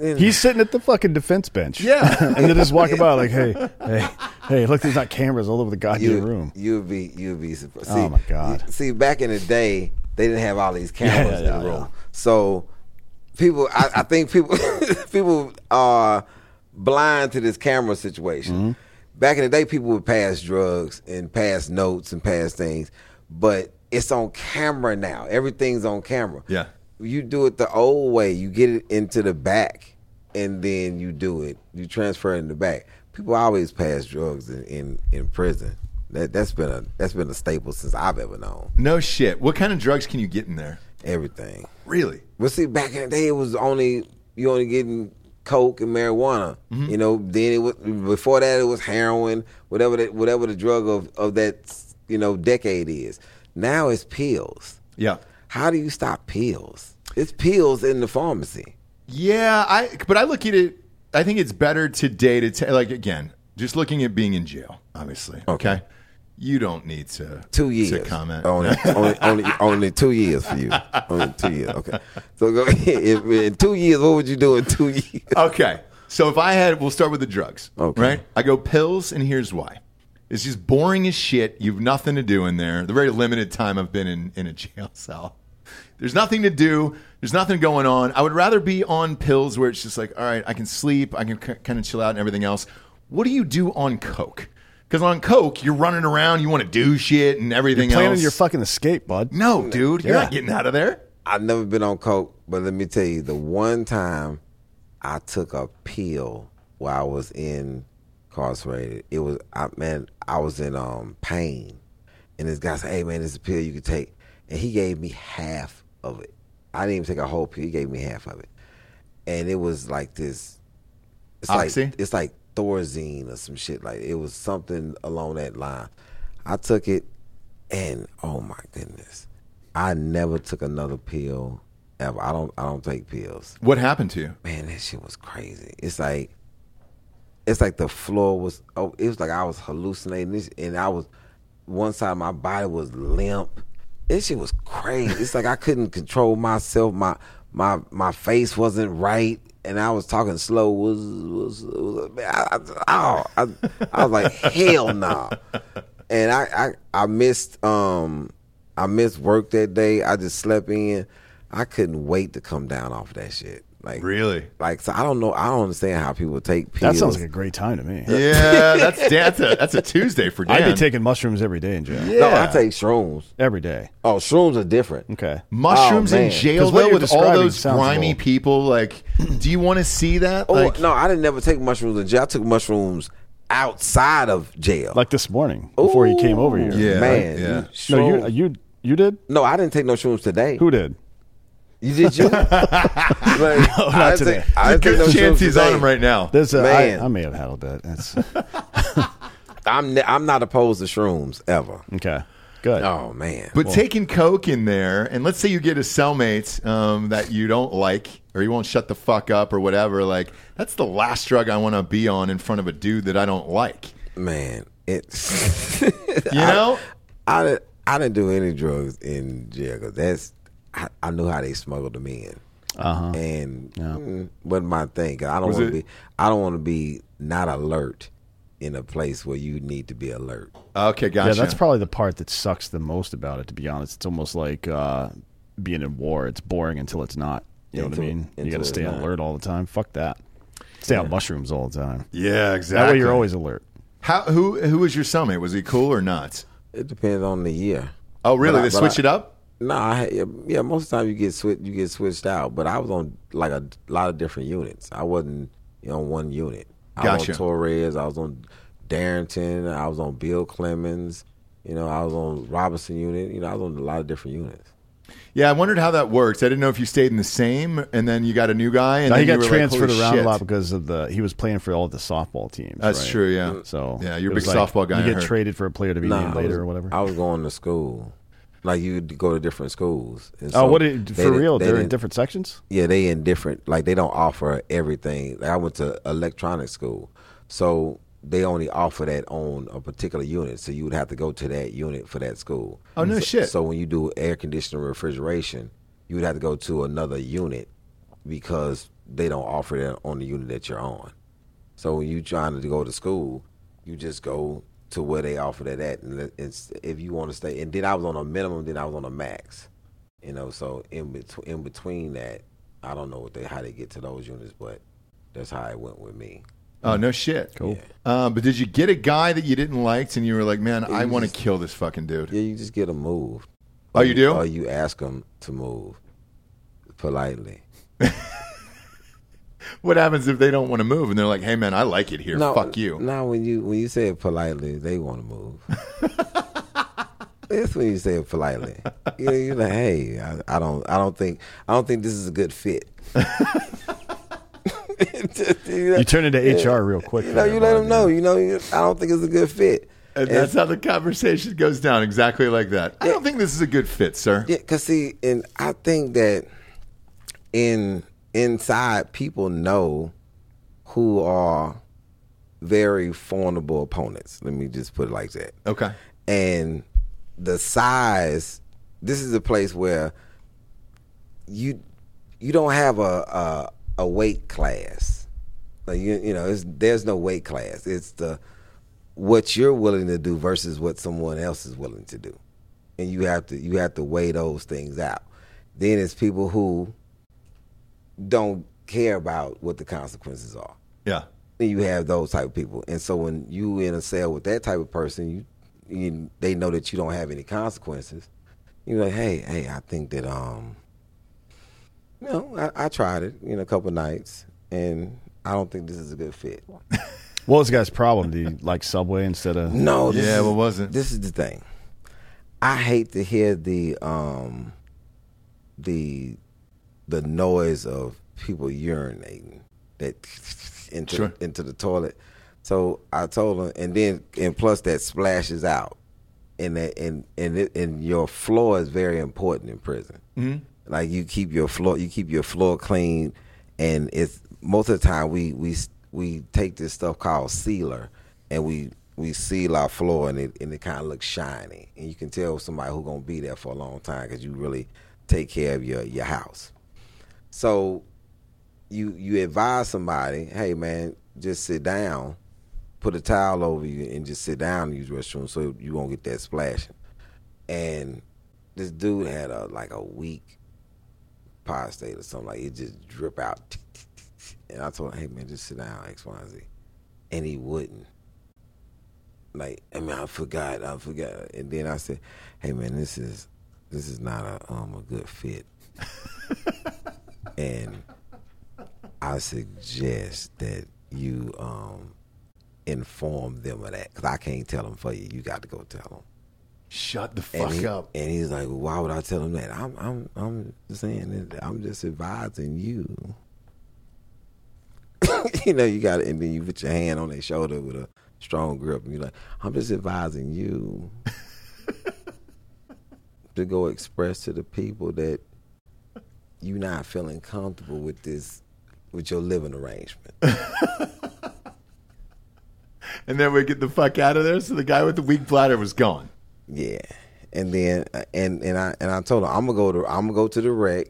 in- He's sitting at the fucking defense bench. Yeah. and they just walking by like, hey, hey, hey, look, there's not cameras all over the goddamn you, room. You'd be you'd be surprised. Oh, my God. you- see, back in the day, they didn't have all these cameras Yeah, yeah, in the room, yeah. so people. I, I think people people are blind to this camera situation. Mm-hmm. back in the day, people would pass drugs and pass notes and pass things, but it's on camera now. Everything's on camera. Yeah. You do it the old way. You get it into the back, and then you do it. You transfer it in the back. People always pass drugs in in, in prison. That that's been a that's been a staple since I've ever known. No shit. What kind of drugs can you get in there? Everything. Really? Well, see, back in the day, it was only you only getting coke and marijuana. Mm-hmm. You know, then it was before that it was heroin, whatever the, whatever the drug of of that you know decade is. Now it's pills. Yeah. How do you stop pills? It's pills in the pharmacy. Yeah, I but I look at it I think it's better today to ta- like again, just looking at being in jail, obviously. Okay. You don't need to Two years. to comment. Only, only, only, only two years for you. Only two years. Okay. So go ahead. If, in two years, what would you do in two years? Okay. So if I had, we'll start with the drugs. Okay. Right? I go pills, and here's why. It's just boring as shit. You've nothing to do in there. The very limited time I've been in, in a jail cell. There's nothing to do. There's nothing going on. I would rather be on pills where it's just like, all right, I can sleep, I can k- kind of chill out and everything else. What do you do on coke? Because on coke, you're running around, you want to do shit and everything You're Planning else. your fucking escape, bud. no, dude, you're Yeah. not getting out of there. I've never been on coke, but let me tell you, the one time I took a pill while I was incarcerated, it was I man, I was in um pain, and this guy said, "Hey man, this is a pill you can take," and he gave me half of it. I didn't even take a whole pill; he gave me half of it, and it was like this. It's Oxy? like it's like Thorazine or some shit. Like it was something along that line. I took it, and oh my goodness, I never took another pill ever. I don't. I don't take pills. What happened to you? Man, that shit was crazy. It's like, it's like the floor was. Oh, it was like I was hallucinating. This, and I was one side of my body was limp. This shit was crazy. It's like I couldn't control myself. My my my face wasn't right, and I was talking slow. Was was, was I, I, I, I was like hell no. And I, I I missed um I missed work that day. I just slept in. I couldn't wait to come down off of that shit. Like Really? like so I don't know. I don't understand how people take pills. That sounds like a great time to me. Yeah, that's that's a that's a Tuesday for Dan. I'd be taking mushrooms every day in jail. No, I take shrooms. Every day. Oh, shrooms are different. Okay. mushrooms Oh, in man. jail 'Cause what though with all those grimy little- people. Like, do you want to see that? Oh like, no, I didn't never take mushrooms in jail. I took mushrooms outside of jail. Like this morning before he came over here. Yeah. man. yeah. you No, you you you did? no, I didn't take no shrooms today. Who did? You did you? Like, I not didn't today. Take, I didn't take Good no chance shrooms he's today. on him right now. There's a, Man. I, I may have had a bit. That's I'm ne- I'm not opposed to shrooms ever. okay. Good. Oh man. But taking coke in there, and let's say you get a cellmate um, that you don't like, or you won't shut the fuck up, or whatever. Like, that's the last drug I want to be on in front of a dude that I don't like. man, it's You know? I didn't, I didn't do any drugs in jail 'cause that's I, I knew how they smuggled them in, uh-huh. and mm, wasn't my thing. 'cause I don't want to be I don't want to be not alert in a place where you need to be alert. Okay, gotcha. Yeah, that's probably the part that sucks the most about it. To be honest, it's almost like uh, being in war. It's boring until it's not. You know what I mean? You got to it's stay not. alert all the time. Fuck that. Stay on mushrooms all the time. yeah, exactly. That way you're always alert. How who who was your cellmate? Was he cool or not? It depends on the year. Oh, really? But they but switch I- it up? No, I yeah, yeah, most of the time you get switched, you get switched out. But I was on like a lot of different units. I wasn't you know on one unit. I Gotcha. was on Torres. I was on Darrington. I was on Bill Clements. You know, I was on Robinson unit. You know, I was on a lot of different units. Yeah, I wondered how that works. I didn't know if you stayed in the same, and then you got a new guy, and Now, then he you got were like, transferred "Holy around shit." a lot because of the he was playing for all the softball teams. That's right? true. Yeah. So yeah, you're a big was like softball guy. You I get heard. traded for a player to be Nah, named later was- or whatever. I was going to school. Like you go to different schools. And oh, so what did, for didn't- real? they They're in different sections. Yeah, they in different. Like they don't offer everything. Like, I went to electronic school, so they only offer that on a particular unit. So you would have to go to that unit for that school. Oh, no so, shit. So when you do air conditioning refrigeration, you would have to go to another unit because they don't offer that on the unit that you're on. So when you're trying to go to school, you just go to where they offer that at, and it's if you want to stay. And then I was on a minimum, then I was on a max. You know, so in between in between that, I don't know what they how they get to those units, but that's how it went with me. Oh no shit. Cool. Um, but did you get a guy that you didn't like, and you were like, "Man, I want to kill this fucking dude"? Yeah, you just get them moved. Oh, you do? Or you ask them to move politely. What happens if they don't want to move and they're like, "Hey, man, I like it here. Fuck you." Now, when you when you say it politely, they want to move. That's when you say it politely. You know, you're like, hey, I, I don't, I don't think, I don't think this is a good fit. you, know, You turn into HR real quick. you know, you let them know. You know, you, I don't think it's a good fit. And that's how the conversation goes down, exactly like that. I don't think this is a good fit, sir. Yeah, cause see, and I think that in inside people know who are very formidable opponents. Let me just put it like that. Okay. And the size, this is a place where you you don't have a a, a weight class. Like you you know, it's, there's no weight class. It's the what you're willing to do versus what someone else is willing to do, and you have to you have to weigh those things out. Then it's people who don't care about what the consequences are. Yeah. You have those type of people, and so when you in a cell with that type of person, you, you they know that you don't have any consequences. You're like, hey, hey, I think that um, you know, I, I tried it in a couple nights, and I don't think this is a good fit. What was the guy's problem? Do you like Subway instead of? No, this Yeah, is, what was it? This is the thing. I hate to hear the um the the noise of people urinating that into Sure. into the toilet. So I told him, and then and plus that splashes out, and that and and it, and your floor is very important in prison. Mm-hmm. Like you keep your floor, you keep your floor clean, and it's most of the time we we we take this stuff called sealer, and we we seal our floor, and it and it kind of looks shiny, and you can tell somebody who's gonna be there for a long time because you really take care of your your house. So you you advise somebody, hey man, just sit down, put a towel over you, and just sit down and use restroom so you won't get that splashing. And this dude had a like a weak prostate or something like it just drip out. And I told him, hey man, just sit down, X, Y, and Z. And he wouldn't. Like, I mean, I forgot, I forgot. And then I said, hey man, this is this is not a um a good fit. and I suggest that you um inform them of that because I can't tell them for you. You got to go tell them. Shut the And fuck he- up. And he's like, well, "Why would I tell them that? I'm, I'm, I'm saying that I'm just advising you. you know, you got it, and then you put your hand on their shoulder with a strong grip, and you're like, "I'm just advising you to go express to the people that you're not feeling comfortable with this, with your living arrangement." And then we get the fuck out of there. So the guy with the weak bladder was gone. Yeah, and then and and I and I told her I'm gonna go to I'm gonna go to the rec,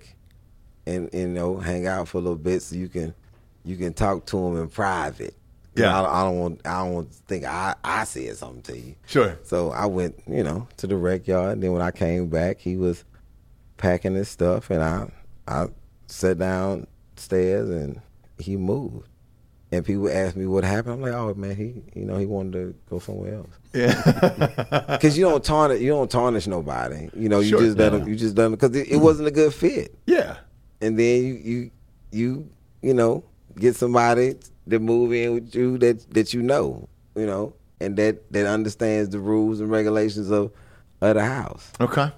and, and you know hang out for a little bit so you can you can talk to him in private. Yeah. I, I don't want I don't want to think I I said something to you. Sure. So I went you know to the rec yard. And then when I came back, he was packing his stuff, and I I sat downstairs and he moved. And people ask me what happened. I'm like, oh man, he you know he wanted to go somewhere else. Yeah, because you don't tarnish, you don't tarnish nobody. You know, you Sure, just let yeah. you just done because it, it wasn't a good fit. Yeah. And then you you you you know get somebody to move in with you that that you know, you know, and that that understands the rules and regulations of of the house. Okay.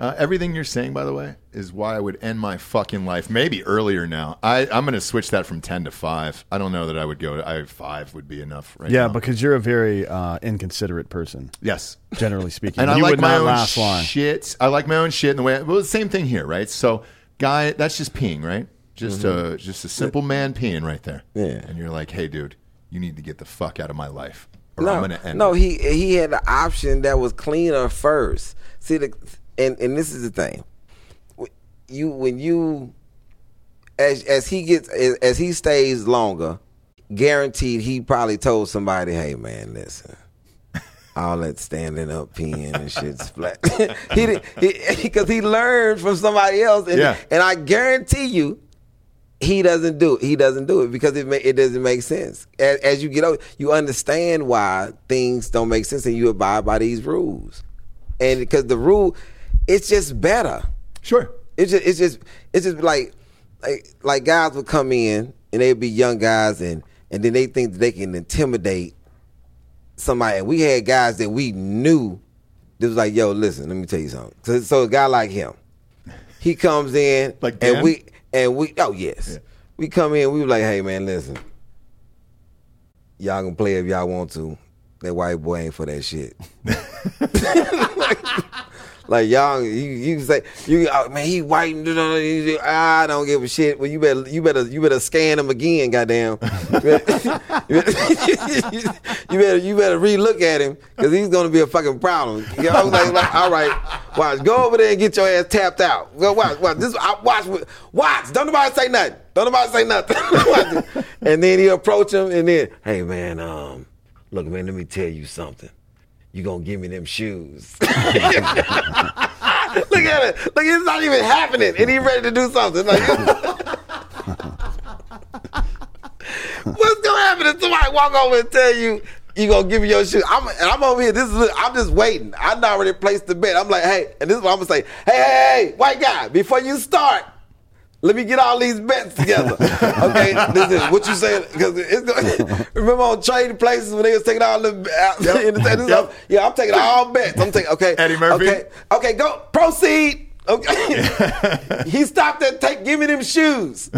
Uh, everything you're saying, by the way, is why I would end my fucking life. Maybe earlier now. I, I'm going to switch that from ten to five. I don't know that I would go. I five would be enough. Right Yeah, now. because you're a very uh, inconsiderate person, yes, generally speaking. and I like would my not own last long. shit. I like my own shit in the way. Well, the same thing here, right? So, guy, that's just peeing, right? Just a just a simple man peeing right there. Mm-hmm. Yeah. And you're like, hey, dude, you need to get the fuck out of my life, or I'm No, going to end. no, it. he he had the option that was cleaner first. See the and and this is the thing. You when you as as he gets as, as he stays longer, guaranteed he probably told somebody, "Hey man, listen." All that standing up peeing and shit's flat. he because he, he learned from somebody else, and, Yeah. and I guarantee you, he doesn't do it. He doesn't do it because it ma- it doesn't make sense. As, as you get older, you understand why things don't make sense, and you abide by these rules. And because the rule, it's just better. Sure. It's just it's just it's just like like like guys would come in and they'd be young guys and and then they think that they can intimidate somebody. And we had guys that we knew that was like, yo, listen, let me tell you something. So, so a guy like him, he comes in Like and we and we oh yes. We come in, we were like, hey man, listen. Y'all can play if y'all want to. That white boy ain't for that shit. Like y'all, you you say you oh, man he white. da, I don't give a shit. Well, you better you better you better scan him again, goddamn. you better you better you better relook at him because he's gonna be a fucking problem. You know, I was like, like, all right, watch, go over there and get your ass tapped out. Go watch, watch this. I, watch, watch. Don't nobody say nothing. Don't nobody say nothing. And then he approach him and then, hey man, um, look man, let me tell you something you gonna give me them shoes. Look at it. Look, it's not even happening. And he ready to do something. Like, what's gonna happen if somebody walk over and tell you you gonna give me your shoes? I'm and I'm over here. This is I'm just waiting. I already placed the bet. I'm like, hey, and this is what I'm gonna say. Hey, hey, hey, white guy, before you start. Let me get all these bets together. Okay, this is what you saying because remember on trading places when they was taking all the Yep. in the- this Yep. yeah, I'm taking all bets. I'm taking okay. Eddie Murphy. Okay, okay, go proceed. Okay, he stopped at take. Give me them shoes.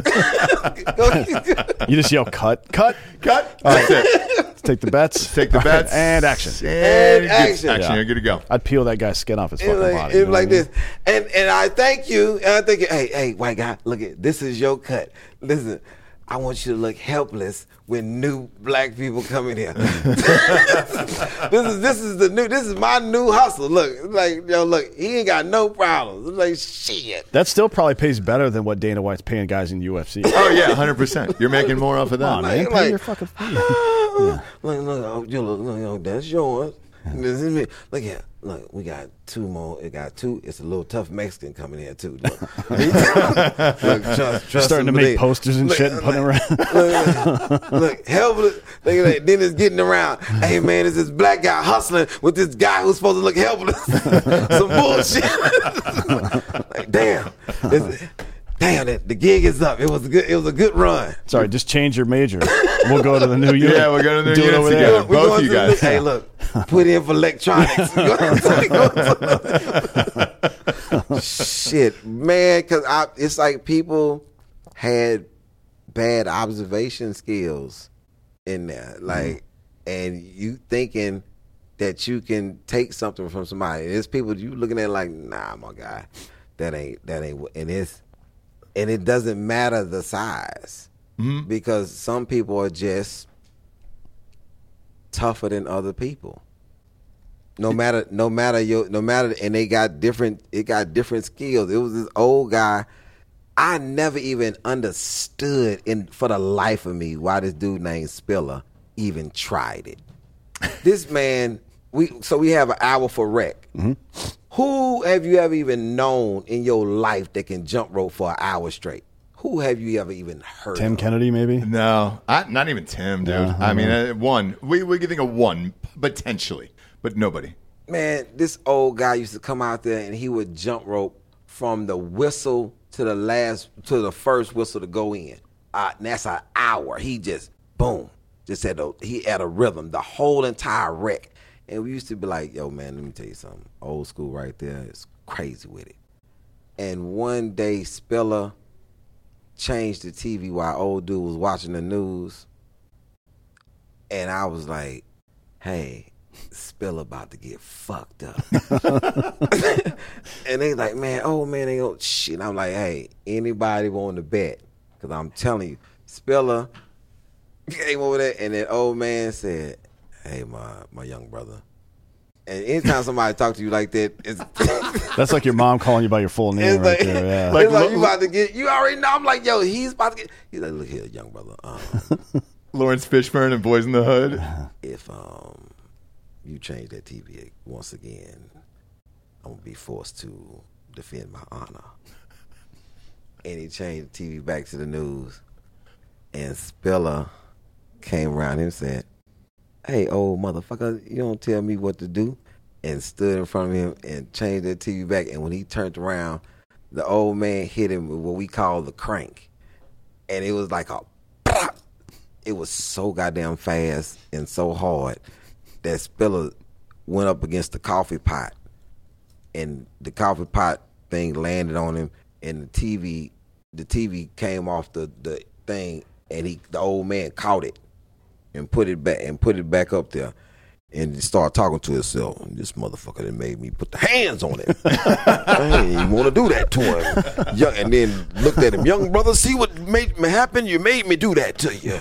You just yell cut, cut. Cut. That's it. Let's take the bets. Take the All right, bets. and action. And, And action. Action. Yeah. You're good to go. I'd peel that guy's skin off his It fucking was like, body. it you was know like what I mean? this, and and I thank you, and I think, hey, hey, white guy, look at this is your cut. Listen, I want you to look helpless when new black people come in here. this is this is the new this is my new hustle. Look, like yo, look, he ain't got no problems. It's like shit. That still probably pays better than what Dana White's paying guys in UFC. Oh yeah, hundred percent. You're making more off of that. Come on, man. Like- Pay like- your fucking fee. Look, look, oh, you look, look, look, that's yours. This is me. Look here. Look, we got two more. It got two. It's a little tough Mexican coming here too. Look, look trust, trust Starting to make posters and look, shit and putting around. Look, look, helpless. Look at that. Then it's getting around. Hey man, it's this black guy hustling with this guy who's supposed to look helpless. Some bullshit. like, damn. It's- damn, it, the gig is up. It was a good. It was a good run. Sorry, just change your major. We'll go to the new unit. Yeah, we'll go to the new Do it unit over together. there. We're Both going you to the- guys. hey, look, put in for electronics. Shit, man, because I it's like people had bad observation skills in there, mm-hmm. like, and you thinking that you can take something from somebody. There's people you looking at like, nah, my guy, that ain't that ain't. what- And it's and it doesn't matter the size mm-hmm. because some people are just tougher than other people. No matter, no matter your, no matter, and they got different. It got different skills. It was this old guy. I never even understood, in for the life of me, why this dude named Spiller even tried it. this man, we so we have an hour for rec. Mm-hmm. Who have you ever even known in your life that can jump rope for an hour straight? Who have you ever even heard? Tim of? Kennedy, maybe. No, I, not even Tim, dude. Yeah, I I mean, uh, one. We we could think of one potentially, but nobody. man, this old guy used to come out there and he would jump rope from the whistle to the last to the first whistle to go in. Uh, and that's an hour. He just boom, just had a he had a rhythm the whole entire rec. And we used to be like, "Yo, man, let me tell you something. Old school right there is crazy with it." And one day, Spiller changed the TV while old dude was watching the news, and I was like, "Hey, Spill about to get fucked up." and they like, "Man, oh man, they go shit." I'm like, "Hey, anybody want to bet?" Because I'm telling you, Spiller came over there, and that old man said, "Hey, my my young brother." And anytime somebody talk to you like that, it's That's like your mom calling you by your full name It's right like, there. Yeah. it's like lo- you about to get. You already know. I'm like, yo, he's about to get. He's like, look here, young brother. Um, Laurence Fishburne and Boyz n the Hood. if um you change that TV once again, I'm gonna be forced to defend my honor. and he changed the TV back to the news. And Spiller came around him and said, Hey, old motherfucker, you don't tell me what to do. And stood in front of him and changed the TV back. And when he turned around, the old man hit him with what we call the crank. And it was like a. It was so goddamn fast and so hard that Spiller went up against the coffee pot and the coffee pot thing landed on him and the TV the TV came off the, the thing and he the old man caught it and put it back and put it back up there and started talking to himself. This motherfucker that made me put the hands on him. I didn't even want to do that to him. Young, and then looked at him, young brother, see what made me happen? You made me do that to you.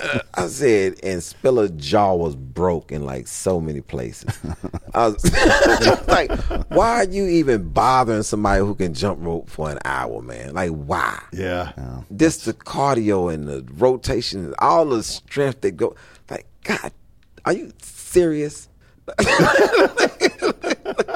Uh, I said, and Spiller's jaw was broke in like so many places. I was like, why are you even bothering somebody who can jump rope for an hour, man? Like, why? Yeah. This the cardio and the rotation, all the strength that go. Like, God, are you serious?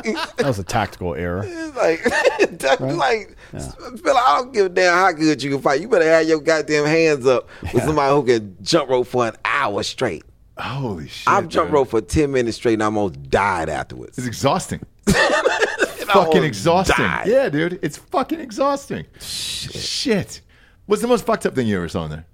That was a tactical error. It's like, that's like, Spiller, I don't give a damn how good you can fight. You better have your goddamn hands up with somebody who can jump rope for an hour straight. Holy shit. I've jumped dude. rope for ten minutes straight and I almost died afterwards. It's exhausting. I fucking exhausting. died. Yeah, dude. It's fucking exhausting. Shit. What's the most fucked up thing you ever saw in there?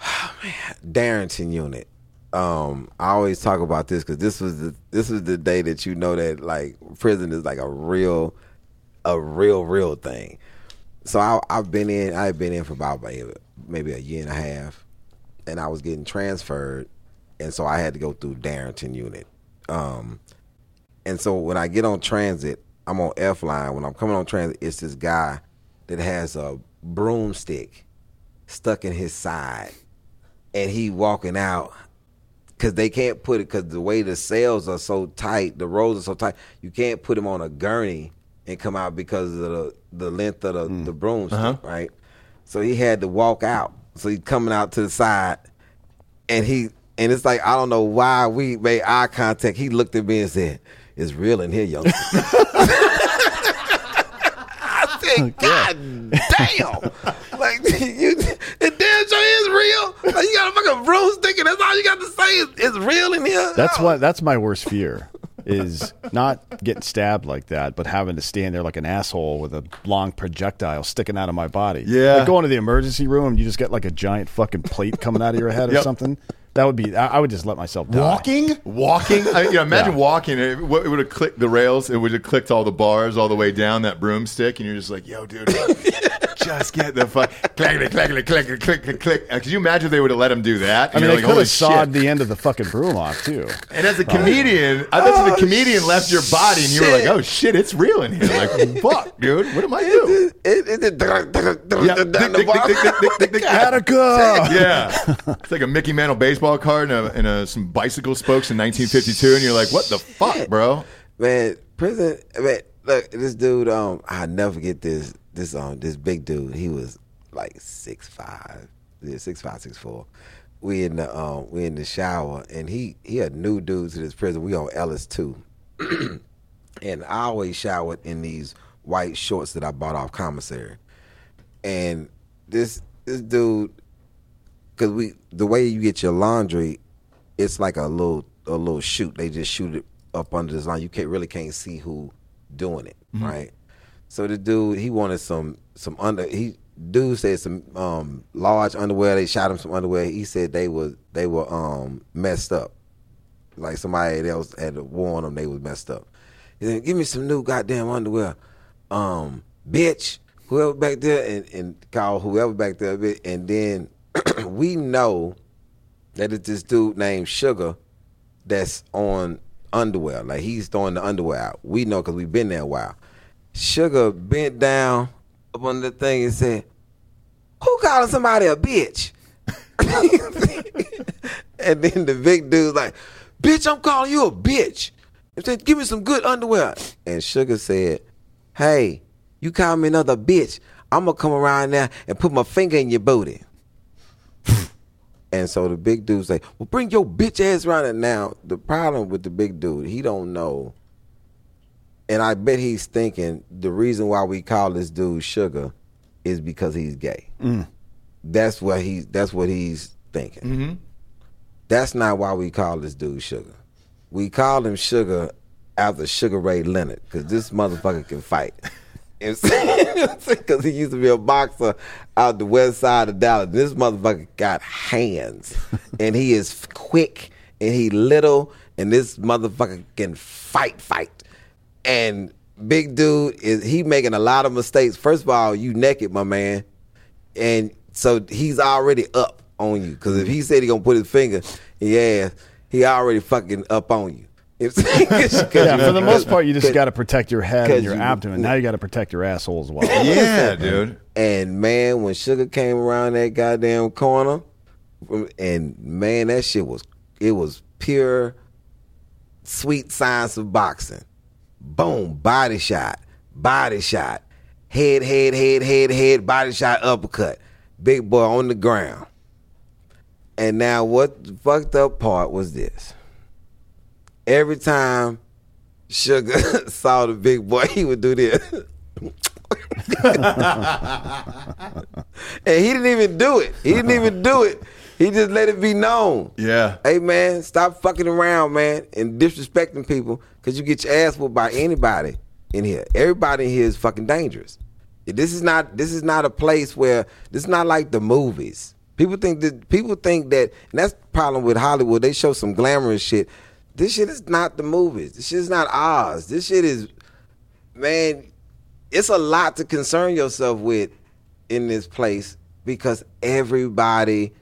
Oh man, Darrington unit. Um, I always talk about this because this was the this was the day that you know that like prison is like a real, a real real thing. So I, I've been in. I've been in for about maybe, maybe a year and a half, and I was getting transferred, and so I had to go through Darrington unit. Um, and so when I get on transit, I'm on F line. When I'm coming on transit, it's this guy that has a broomstick stuck in his side, and he walking out because they can't put it because the way the cells are so tight, the rows are so tight, you can't put him on a gurney and come out because of the the length of the, mm. the broomstick, uh-huh. right? So he had to walk out. So he's coming out to the side, and he and it's like I don't know why we made eye contact. He looked at me and said, "It's real in here, young." I said, "God damn!" Like you, it is real. Like you got a fucking broomstick, and that's all you got to say is it's real in here. That's what. That's my worst fear. Is not getting stabbed like that, but having to stand there like an asshole with a long projectile sticking out of my body. Yeah. like going to the emergency room, you just get like a giant fucking plate coming out of your head or Yep. something. That would be. I, I would just let myself die. Walking? Walking? I, you know, imagine Yeah. walking. It, would- it would have clicked the rails. It would have clicked all the bars all the way down that broomstick, and you're just like, yo, dude, just get the fuck. Click, click, click, click, click, click, click. Uh, Could you imagine if they would have let him do that? I mean, they like, could holy have sawed the end of the fucking broom off too. And as a comedian, I bet Oh, the comedian left your body, and you were like, "Oh shit, it's real in here!" Like, fuck, dude, what am I doing? Attica. Yeah, it's like a Mickey Mantle baseball card and, a, and a, some bicycle spokes in 1952, and you're like, "What the fuck, bro?" Man, prison. Man, look, this dude. Um, I never forget this. This um, this big dude. He was like six five, yeah, six five, six four. We in the um, we in the shower, and he he a new dude to this prison. We on Ellis too, and I always showered in these white shorts that I bought off commissary, and this this dude, because we the way you get your laundry, it's like a little a little shoot. They just shoot it up under this line. You can't really can't see who doing it, right? So the dude he wanted some some under he dude said some um large underwear. They shot him some underwear. He said they was they were um messed up. Like somebody else had warned them they was messed up. He said, "Give me some new goddamn underwear, um, bitch." Whoever back there and, and call whoever back there, and then we know that it's this dude named Sugar that's on underwear. Like he's throwing the underwear out. We know because we've been there a while. Sugar bent down up on the thing and said, "Who calling somebody a bitch?" and then the big dude's like, "Bitch, I'm calling you a bitch." He said, "Give me some good underwear." And Sugar said, "Hey, you call me another bitch, I'm gonna come around now and put my finger in your booty." And so the big dude's like, "Well, bring your bitch ass around it now." The problem with the big dude, he don't know, and I bet he's thinking the reason why we call this dude Sugar is because he's gay. That's what he's. That's what he's thinking. Mm-hmm. That's not why we call this dude Sugar. We call him Sugar after Sugar Ray Leonard because this motherfucker can fight. Because he used to be a boxer out the west side of Dallas. This motherfucker got hands, and he is quick, and he little, and this motherfucker can fight, fight. And big dude is he making a lot of mistakes. First of all, you naked, my man, and so he's already up on you. Because if he said he gonna put his finger in your ass, he already fucking up on you. If- 'cause Yeah, for the most part, you just got to protect your head and your you- abdomen. Now you got to protect your asshole as well. Yeah, dude. And man, when Sugar came around that goddamn corner, and man, that shit was it was pure sweet science of boxing. Boom, body shot, body shot, head, head, head, head, head, body shot, uppercut. Big boy on the ground. And now what the fucked up part was this. Every time Sugar saw the big boy, he would do this. and he didn't even do it. He didn't even do it. He just let it be known. Yeah. Hey man, stop fucking around, man, and disrespecting people because you get your ass whooped by anybody in here. Everybody in here is fucking dangerous. This is not. This is not a place where. This is not like the movies. People think that. People think that, and that's the problem with Hollywood. They show some glamorous shit. This shit is not the movies. This shit is not ours. This shit is, man. It's a lot to concern yourself with in this place because everybody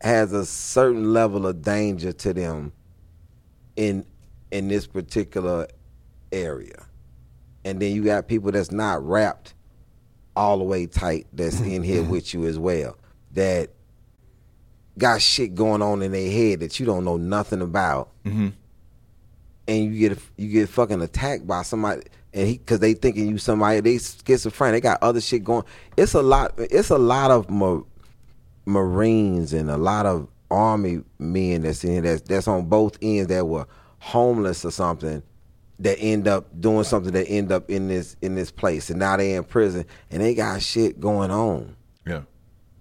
has a certain level of danger to them in in this particular area. And then you got people that's not wrapped all the way tight that's in here with you as well. That got shit going on in their head that you don't know nothing about. Mm-hmm. And you get you get fucking attacked by somebody and he cuz they thinking you somebody they schizophrenic. They got other shit going. It's a lot it's a lot of Marines and a lot of army men that's in here that's that's on both ends that were homeless or something that end up doing something that end up in this in this place and now they in prison and they got shit going on. Yeah.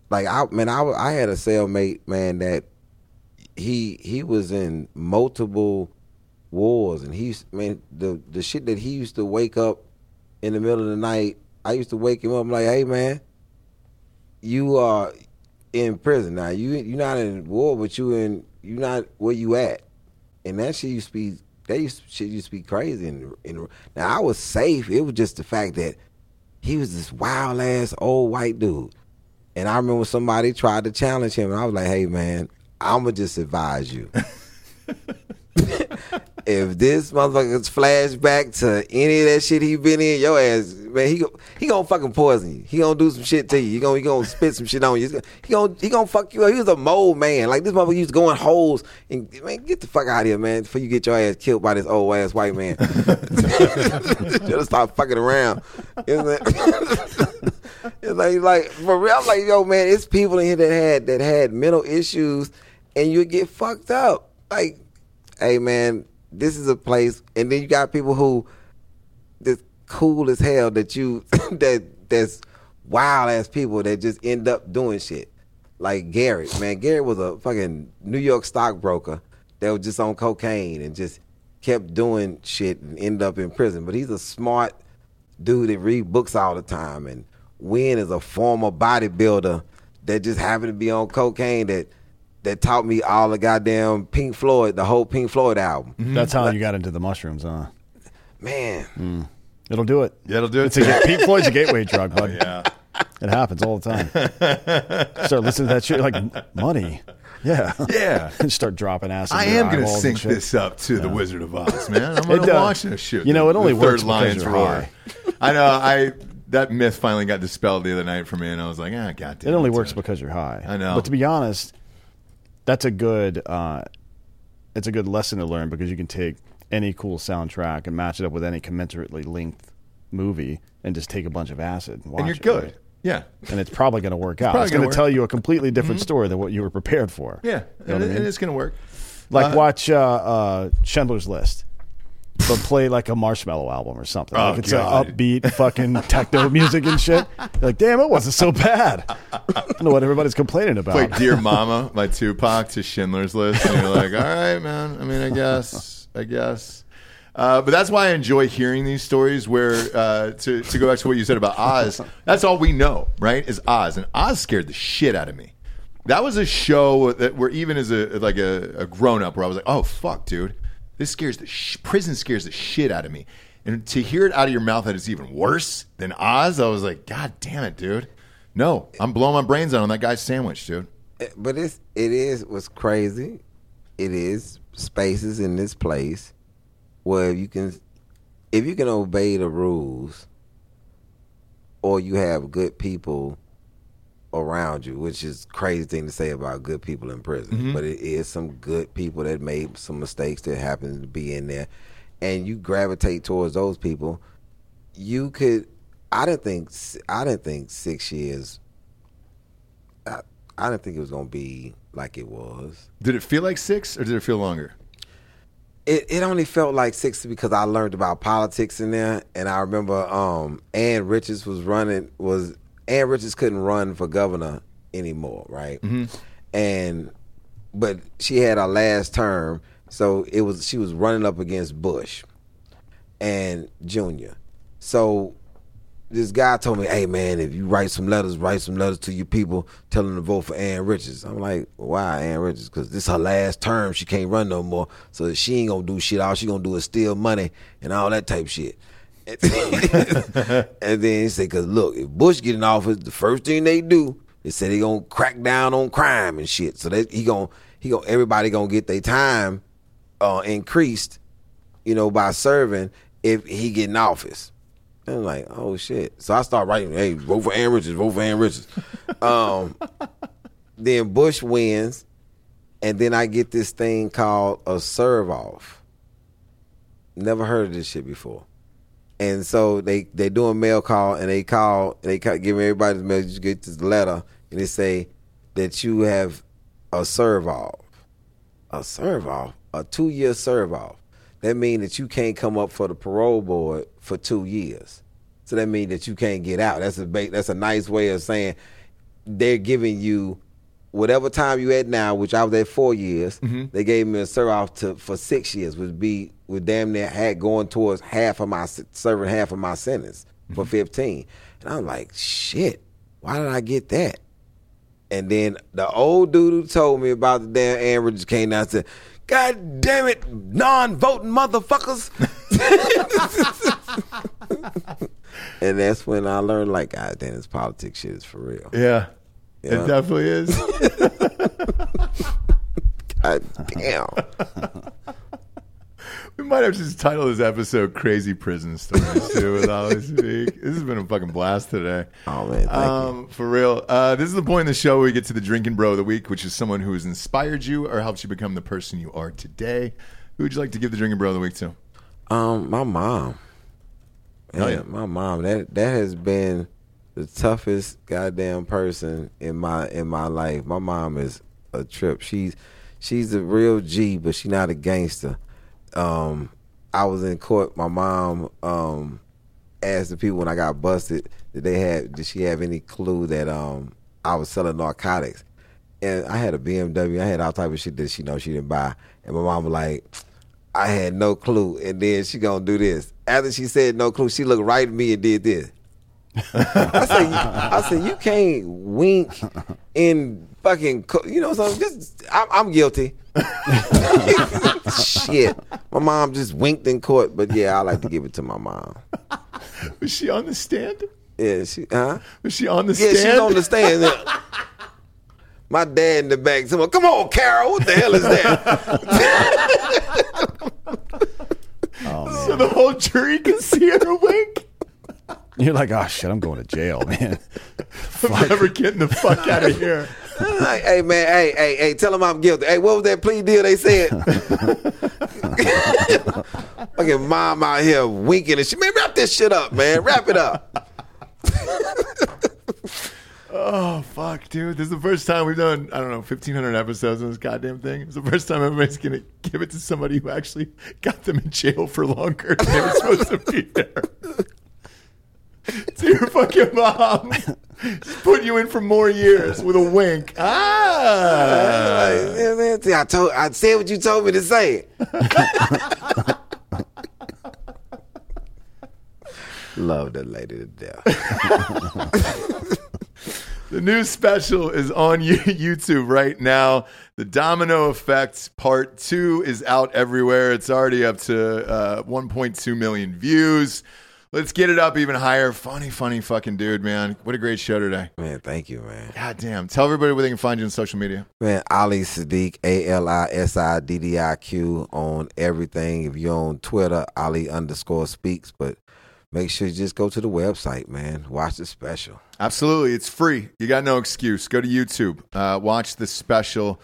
Like I man, I, I had a cellmate man that he he was in multiple wars and he's man the the shit that he used to wake up in the middle of the night. I used to wake him up I'm like, hey man, you are in prison now. You you're not in war, but you in you're not where you at. And that shit used to be that used shit used to be crazy. And, and now I was safe. It was just the fact that he was this wild ass old white dude. And I remember somebody tried to challenge him, and I was like, "Hey, man, I'ma just advise you. if this motherfucker's flashback to any of that shit he been in, your ass, man, he he gonna fucking poison you. He gonna do some shit to you. He gonna he gonna spit some shit on you. He gonna he gonna fuck you up. He was a mole man. Like this motherfucker used to go in holes and man, get the fuck out of here, man, before you get your ass killed by this old ass white man. Just stop fucking around. You know what It's like, like for real, I'm like, yo, man, it's people in here that had that had mental issues, and you get fucked up. Like, hey, man, this is a place, and then you got people who that's cool as hell that you that that's wild ass people that just end up doing shit. Like Gary, man, Gary was a fucking New York stockbroker that was just on cocaine and just kept doing shit and end up in prison. But he's a smart dude that read books all the time. And Win is a former bodybuilder that just happened to be on cocaine that that taught me all the goddamn Pink Floyd, the whole Pink Floyd album. That's how you got into the mushrooms, huh? Man, It'll do it. Yeah, it'll do it. It's a, ga- Pink Floyd's a gateway drug, bud. yeah. It happens all the time. Start listening to that shit, like money. Yeah. Yeah. And start dropping acid. I am going to sync this up to the Wizard of Oz, man. I'm going to does. watch this shit. You know, The- it only works because Lion's you're roar. high. I know. I that myth finally got dispelled the other night for me, and I was like, ah, goddamn. It only works a- because you're high. I know. But to be honest, that's a good uh, it's a good lesson to learn because you can take any cool soundtrack and match it up with any commensurately linked movie and just take a bunch of acid and watch and you're it, good. right? Yeah. And it's probably going to work out. It's going gonna tell. Mm-hmm. you a completely different story than what you were prepared for. Yeah. You know and I mean? it's going to work. Like Uh, watch uh, uh, Schindler's List. But play like a Marshmello album or something. Oh, like it's God. like upbeat fucking techno music and shit. You're like, damn, it wasn't so bad. I don't know what everybody's complaining about. Like Dear Mama by Tupac to Schindler's List, and you're like, all right, man. I mean, I guess, I guess. Uh, but that's why I enjoy hearing these stories. Where uh, to to go back to what you said about Oz, that's all we know, right? Is Oz, and Oz scared the shit out of me. That was a show that where even as a like a, a grown up, where I was like, oh fuck, dude, this scares the sh- prison scares the shit out of me. And to hear it out of your mouth that it's even worse than Oz, I was like, God damn it, dude. No, I'm blowing my brains out on that guy's sandwich, dude. Eh, but it's it is what's crazy. It is spaces in this place where you can, if you can obey the rules, or you have good people around you, which is crazy thing to say about good people in prison. But it is some good people that made some mistakes that happen to be in there, and you gravitate towards those people. You could. I didn't think. I didn't think six years. I, I didn't think it was gonna be like it was. Did it feel like six or did it feel longer? It it only felt like six because I learned about politics in there, and I remember um Ann Richards was running was Ann Richards couldn't run for governor anymore, right? Mm-hmm. And but she had her last term, so it was she was running up against Bush and Junior. So this guy told me, "Hey man, if you write some letters, write some letters to your people, tell them to vote for Ann Richards." I'm like, "Why Ann Richards? Because this her last term. She can't run no more. So she ain't gonna do shit. All she gonna do is steal money and all that type shit." and then he said, "Cause look, if Bush get in office, the first thing they do is say they gonna crack down on crime and shit. So that he gonna he gonna everybody gonna get their time uh, increased, you know, by serving if he get in office." And I'm like, oh shit. So I start writing, hey, vote for Ann Richards, vote for Ann Richards. um, then Bush wins, and then I get this thing called a serve off. Never heard of this shit before. And so they they do a mail call and they call they ca- give everybody the mail. You get this letter and they say that you have a serve off, a serve off, a two year serve off. That means that you can't come up for the parole board for two years. So that means that you can't get out. That's a that's a nice way of saying they're giving you whatever time you at now, which I was at four years. Mm-hmm. They gave me a serve off to for six years, would be would damn near had going towards half of my serving half of my sentence for mm-hmm. fifteen. And I'm like, shit, why did I get that? And then the old dude who told me about the damn Ann Richards came down and said, God damn it, non-voting motherfuckers. and that's when I learned, like, God damn, this politics shit is for real. Yeah. Yeah. It definitely is. God damn. we might have to just title this episode Crazy Prison Stories too with Ali Speak. This has been a fucking blast today. Oh, man, um, For real. Uh, this is the point in the show where we get to the drinking bro of the week, which is someone who has inspired you or helped you become the person you are today. Who would you like to give the drinking bro of the week to? Um, my mom. Hell yeah. my mom. That that has been the toughest goddamn person in my in my life. My mom is a trip. She's she's a real G, but she's not a gangster. Um, I was in court. My mom um asked the people when I got busted did they have did she have any clue that um I was selling narcotics. And I had a BMW. I had all type of shit that she know she didn't buy. And my mom was like, I had no clue. And then she gonna do this. After she said no clue, she looked right at me and did this. I said, I said, you can't wink in fucking, co-" you know, so just, I'm, saying? I'm guilty. Shit, my mom just winked in court, but yeah, I like to give it to my mom. Was she on the stand? Yeah, she, huh? Was she on the Yeah, stand? she's on the stand. My dad in the back, someone, come on, Carol, what the hell is that? so the whole jury can see her wink. You're like, oh shit, I'm going to jail, man. I'm never getting the fuck out of here. Like, hey man, hey, hey, hey, tell them I'm guilty. Hey, what was that plea deal they said? Fucking mom out here winking and shit. Man, wrap this shit up, man. Wrap it up. Oh fuck, dude! This is the first time we've done I don't know fifteen hundred episodes on this goddamn thing. It's the first time everybody's gonna give it to somebody who actually got them in jail for longer than they were supposed to be there. to your fucking mom, just put you in for more years with a wink. Ah, See, I told, I said what you told me to say. Love that lady to death. The new special is on You- YouTube right now. The Domino Effect Part 2 is out everywhere. It's already up to uh, 1.2 million views. Let's get it up even higher. Funny, funny fucking dude, man. What a great show today. Man, thank you, man. God damn. Tell everybody where they can find you on social media. Man, Ali Siddiq, A L I S I D D I Q on everything. If you're on Twitter, Ali underscore speaks. But make sure you just go to the website, man. Watch the special. Absolutely. It's free. You got no excuse. Go to YouTube. Uh, watch the special.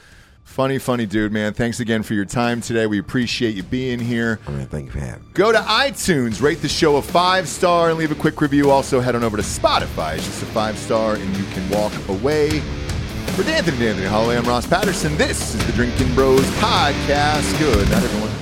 Funny, funny dude, man. Thanks again for your time today. We appreciate you being here. Oh, I thank you for having me. Go to iTunes, rate the show a five star, and leave a quick review. Also, head on over to Spotify. It's just a five star, and you can walk away. For D'Anthony D'Anthony Holloway, I'm Ross Patterson. This is the Drinking Bros Podcast. Good night, everyone.